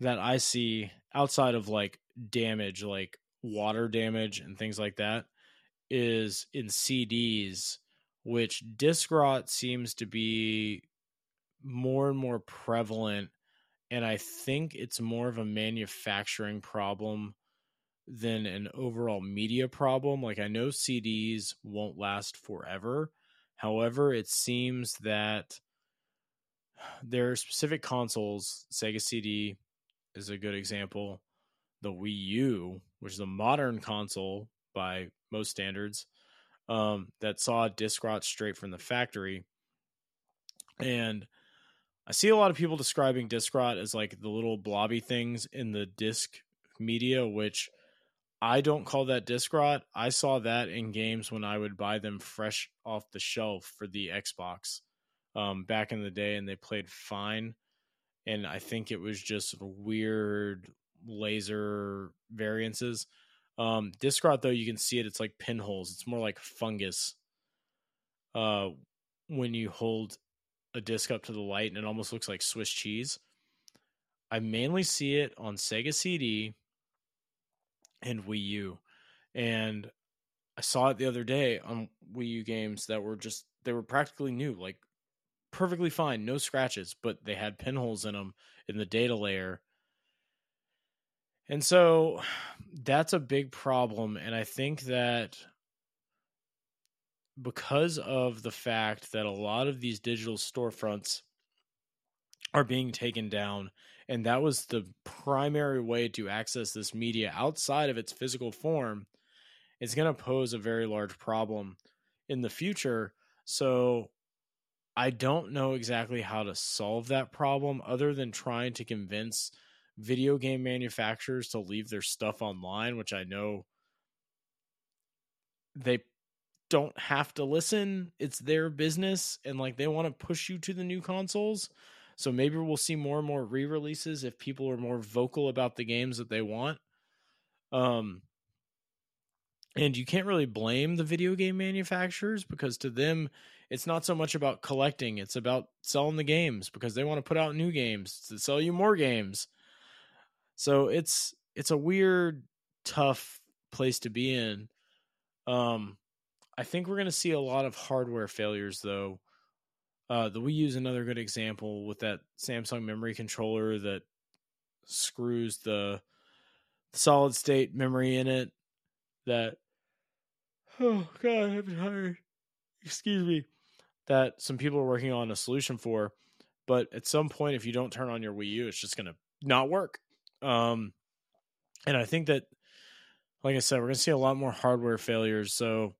that I see outside of like damage, like water damage and things like that, is in CDs, which disc rot seems to be more and more prevalent. And I think it's more of a manufacturing problem than an overall media problem. Like, I know CDs won't last forever. However, it seems that there are specific consoles, Sega CD is a good example, the Wii U, which is a modern console by most standards, um, that saw disc rot straight from the factory. And I see a lot of people describing disc rot as like the little blobby things in the disc media, which I don't call that disc rot. I saw that in games when I would buy them fresh off the shelf for the Xbox um, back in the day, and they played fine. And I think it was just weird laser variances. Um, disc rot, though, you can see it. It's like pinholes. It's more like fungus. Uh, when you hold a disc up to the light, and it almost looks like Swiss cheese. I mainly see it on Sega CD and Wii U, and I saw it the other day on Wii U games that were just they were practically new, like perfectly fine, no scratches, but they had pinholes in them in the data layer. And so that's a big problem. And I think that because of the fact that a lot of these digital storefronts are being taken down, and that was the primary way to access this media outside of its physical form, it's going to pose a very large problem in the future. So I don't know exactly how to solve that problem other than trying to convince video game manufacturers to leave their stuff online, which I know they don't have to listen. It's their business and like they want to push you to the new consoles. So maybe we'll see more and more re-releases if people are more vocal about the games that they want. Um and you can't really blame the video game manufacturers because to them it's not so much about collecting, it's about selling the games because they want to put out new games to sell you more games. So it's it's a weird tough place to be in. Um I think we're going to see a lot of hardware failures, though. Uh, the Wii U is another good example with that Samsung memory controller that screws the solid state memory in it. That oh god, I'm tired. Excuse me. That some people are working on a solution for, but at some point, if you don't turn on your Wii U, it's just going to not work. Um, and I think that, like I said, we're going to see a lot more hardware failures. So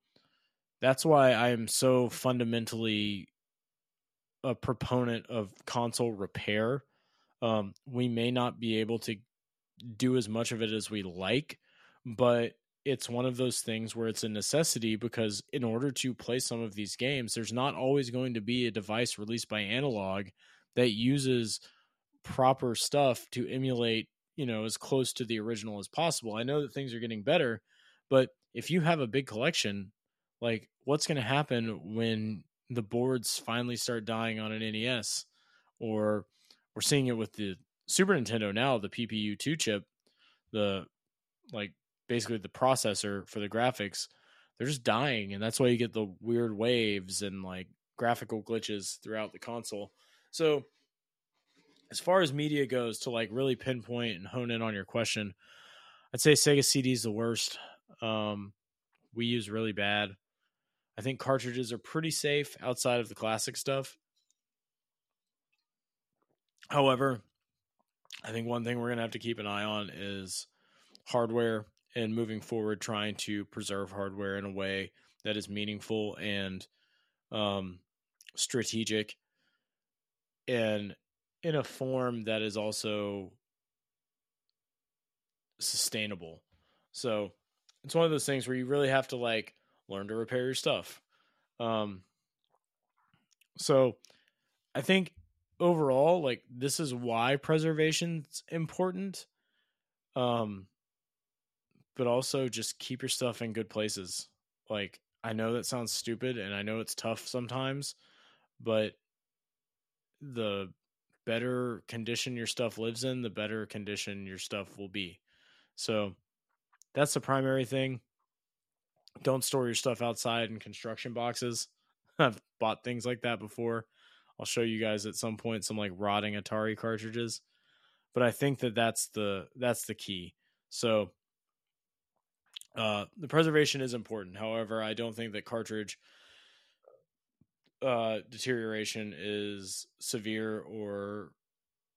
that's why I am so fundamentally a proponent of console repair. Um, we may not be able to do as much of it as we like, but it's one of those things where it's a necessity because in order to play some of these games, there's not always going to be a device released by Analogue that uses proper stuff to emulate, you know, as close to the original as possible. I know that things are getting better, but if you have a big collection, like what's going to happen when the boards finally start dying on an NES or we're seeing it with the Super Nintendo now the PPU2 chip the like basically the processor for the graphics they're just dying and that's why you get the weird waves and like graphical glitches throughout the console. So as far as media goes to like really pinpoint and hone in on your question i'd say sega cd is the worst. Um Wii U's really bad. I think cartridges are pretty safe outside of the classic stuff. However, I think one thing we're going to have to keep an eye on is hardware and moving forward, trying to preserve hardware in a way that is meaningful and um, strategic and in a form that is also sustainable. So it's one of those things where you really have to like learn to repair your stuff. Um, so I think overall, like this is why preservation's important. Um, but also just keep your stuff in good places. Like I know that sounds stupid and I know it's tough sometimes, but the better condition your stuff lives in, the better condition your stuff will be. So that's the primary thing don't store your stuff outside in construction boxes. I've bought things like that before. I'll show you guys at some point some like rotting Atari cartridges. But I think that that's the that's the key. So uh, the preservation is important. However, I don't think that cartridge uh, deterioration is severe or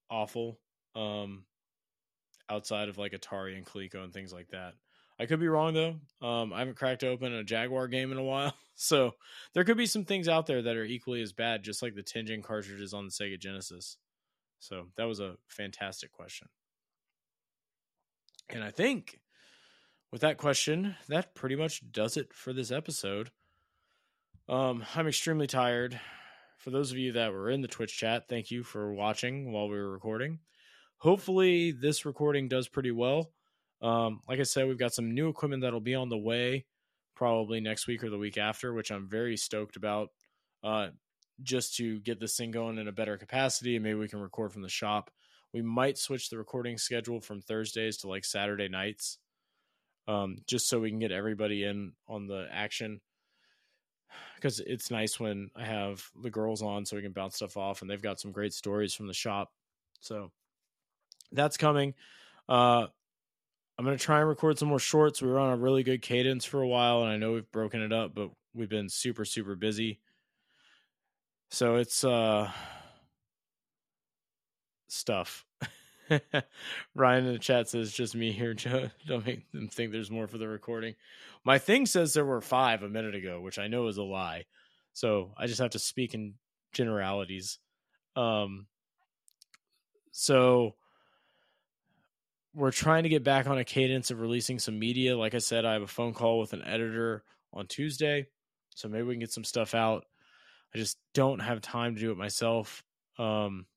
awful. Um, outside of like Atari and Coleco and things like that. I could be wrong though. Um, I haven't cracked open a Jaguar game in a while, so there could be some things out there that are equally as bad, just like the Tengen cartridges on the Sega Genesis. So that was a fantastic question. And I think with that question, that pretty much does it for this episode. Um, I'm extremely tired. For those of you that were in the Twitch chat, thank you for watching while we were recording. Hopefully, this recording does pretty well. Um, like I said, we've got some new equipment that'll be on the way probably next week or the week after, which I'm very stoked about. Uh, just to get this thing going in a better capacity, and maybe we can record from the shop. We might switch the recording schedule from Thursdays to like Saturday nights, um, just so we can get everybody in on the action. Because it's nice when I have the girls on, so we can bounce stuff off, and they've got some great stories from the shop. So that's coming. Uh, I'm going to try and record some more shorts. We were on a really good cadence for a while, and I know we've broken it up, but we've been super, super busy. So it's uh stuff. Ryan in the chat says just me here, Joe. Don't make them think there's more for the recording. My thing says there were five a minute ago, which I know is a lie. So I just have to speak in generalities. Um so we're trying to get back on a cadence of releasing some media. Like I said, I have a phone call with an editor on Tuesday. So maybe we can get some stuff out. I just don't have time to do it myself. Um,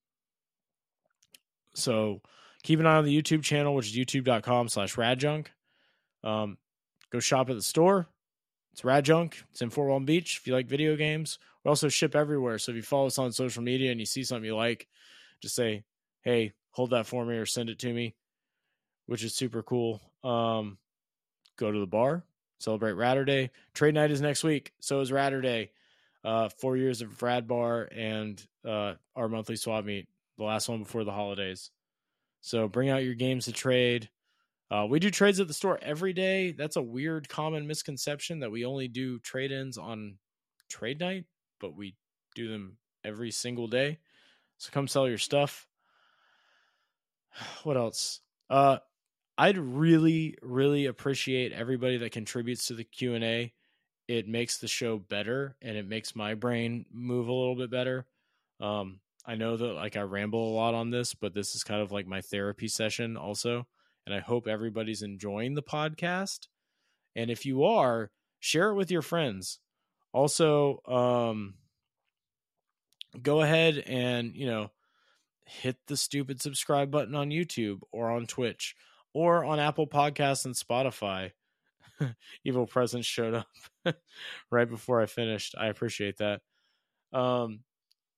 so keep an eye on the YouTube channel, which is youtube.com slash radjunk. Um, go shop at the store. It's Radjunk. It's in Fort Walton Beach. If you like video games, we also ship everywhere. So if you follow us on social media and you see something you like, just say, hey, hold that for me or send it to me which is super cool. Um, go to the bar, celebrate Radder Day. Trade night is next week. So is Radder Day. Uh, four years of Rad Bar and uh, our monthly swap meet, the last one before the holidays. So bring out your games to trade. Uh, we do trades at the store every day. That's a weird common misconception that we only do trade ins on trade night, but we do them every single day. So come sell your stuff. What else? Uh, I'd really, really appreciate everybody that contributes to the Q and A. It makes the show better, and it makes my brain move a little bit better. Um, I know that like I ramble a lot on this, but this is kind of like my therapy session also, and I hope everybody's enjoying the podcast. And if you are, share it with your friends. Also, um, go ahead and you know hit the stupid subscribe button on YouTube or on Twitch or on Apple Podcasts and Spotify. Evil Presence showed up right before I finished. I appreciate that. Um,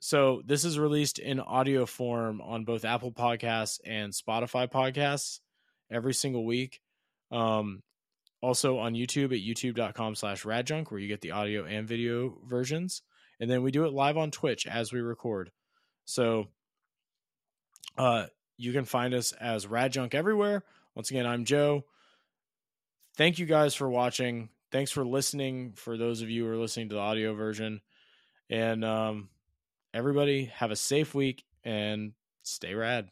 so this is released in audio form on both Apple Podcasts and Spotify podcasts every single week. Um, also on YouTube at youtube.com slash radjunk, where you get the audio and video versions. And then we do it live on Twitch as we record. So uh, you can find us as Radjunk everywhere once again, I'm Joe. Thank you guys for watching. Thanks for listening. For those of you who are listening to the audio version, and um, everybody have a safe week and stay rad.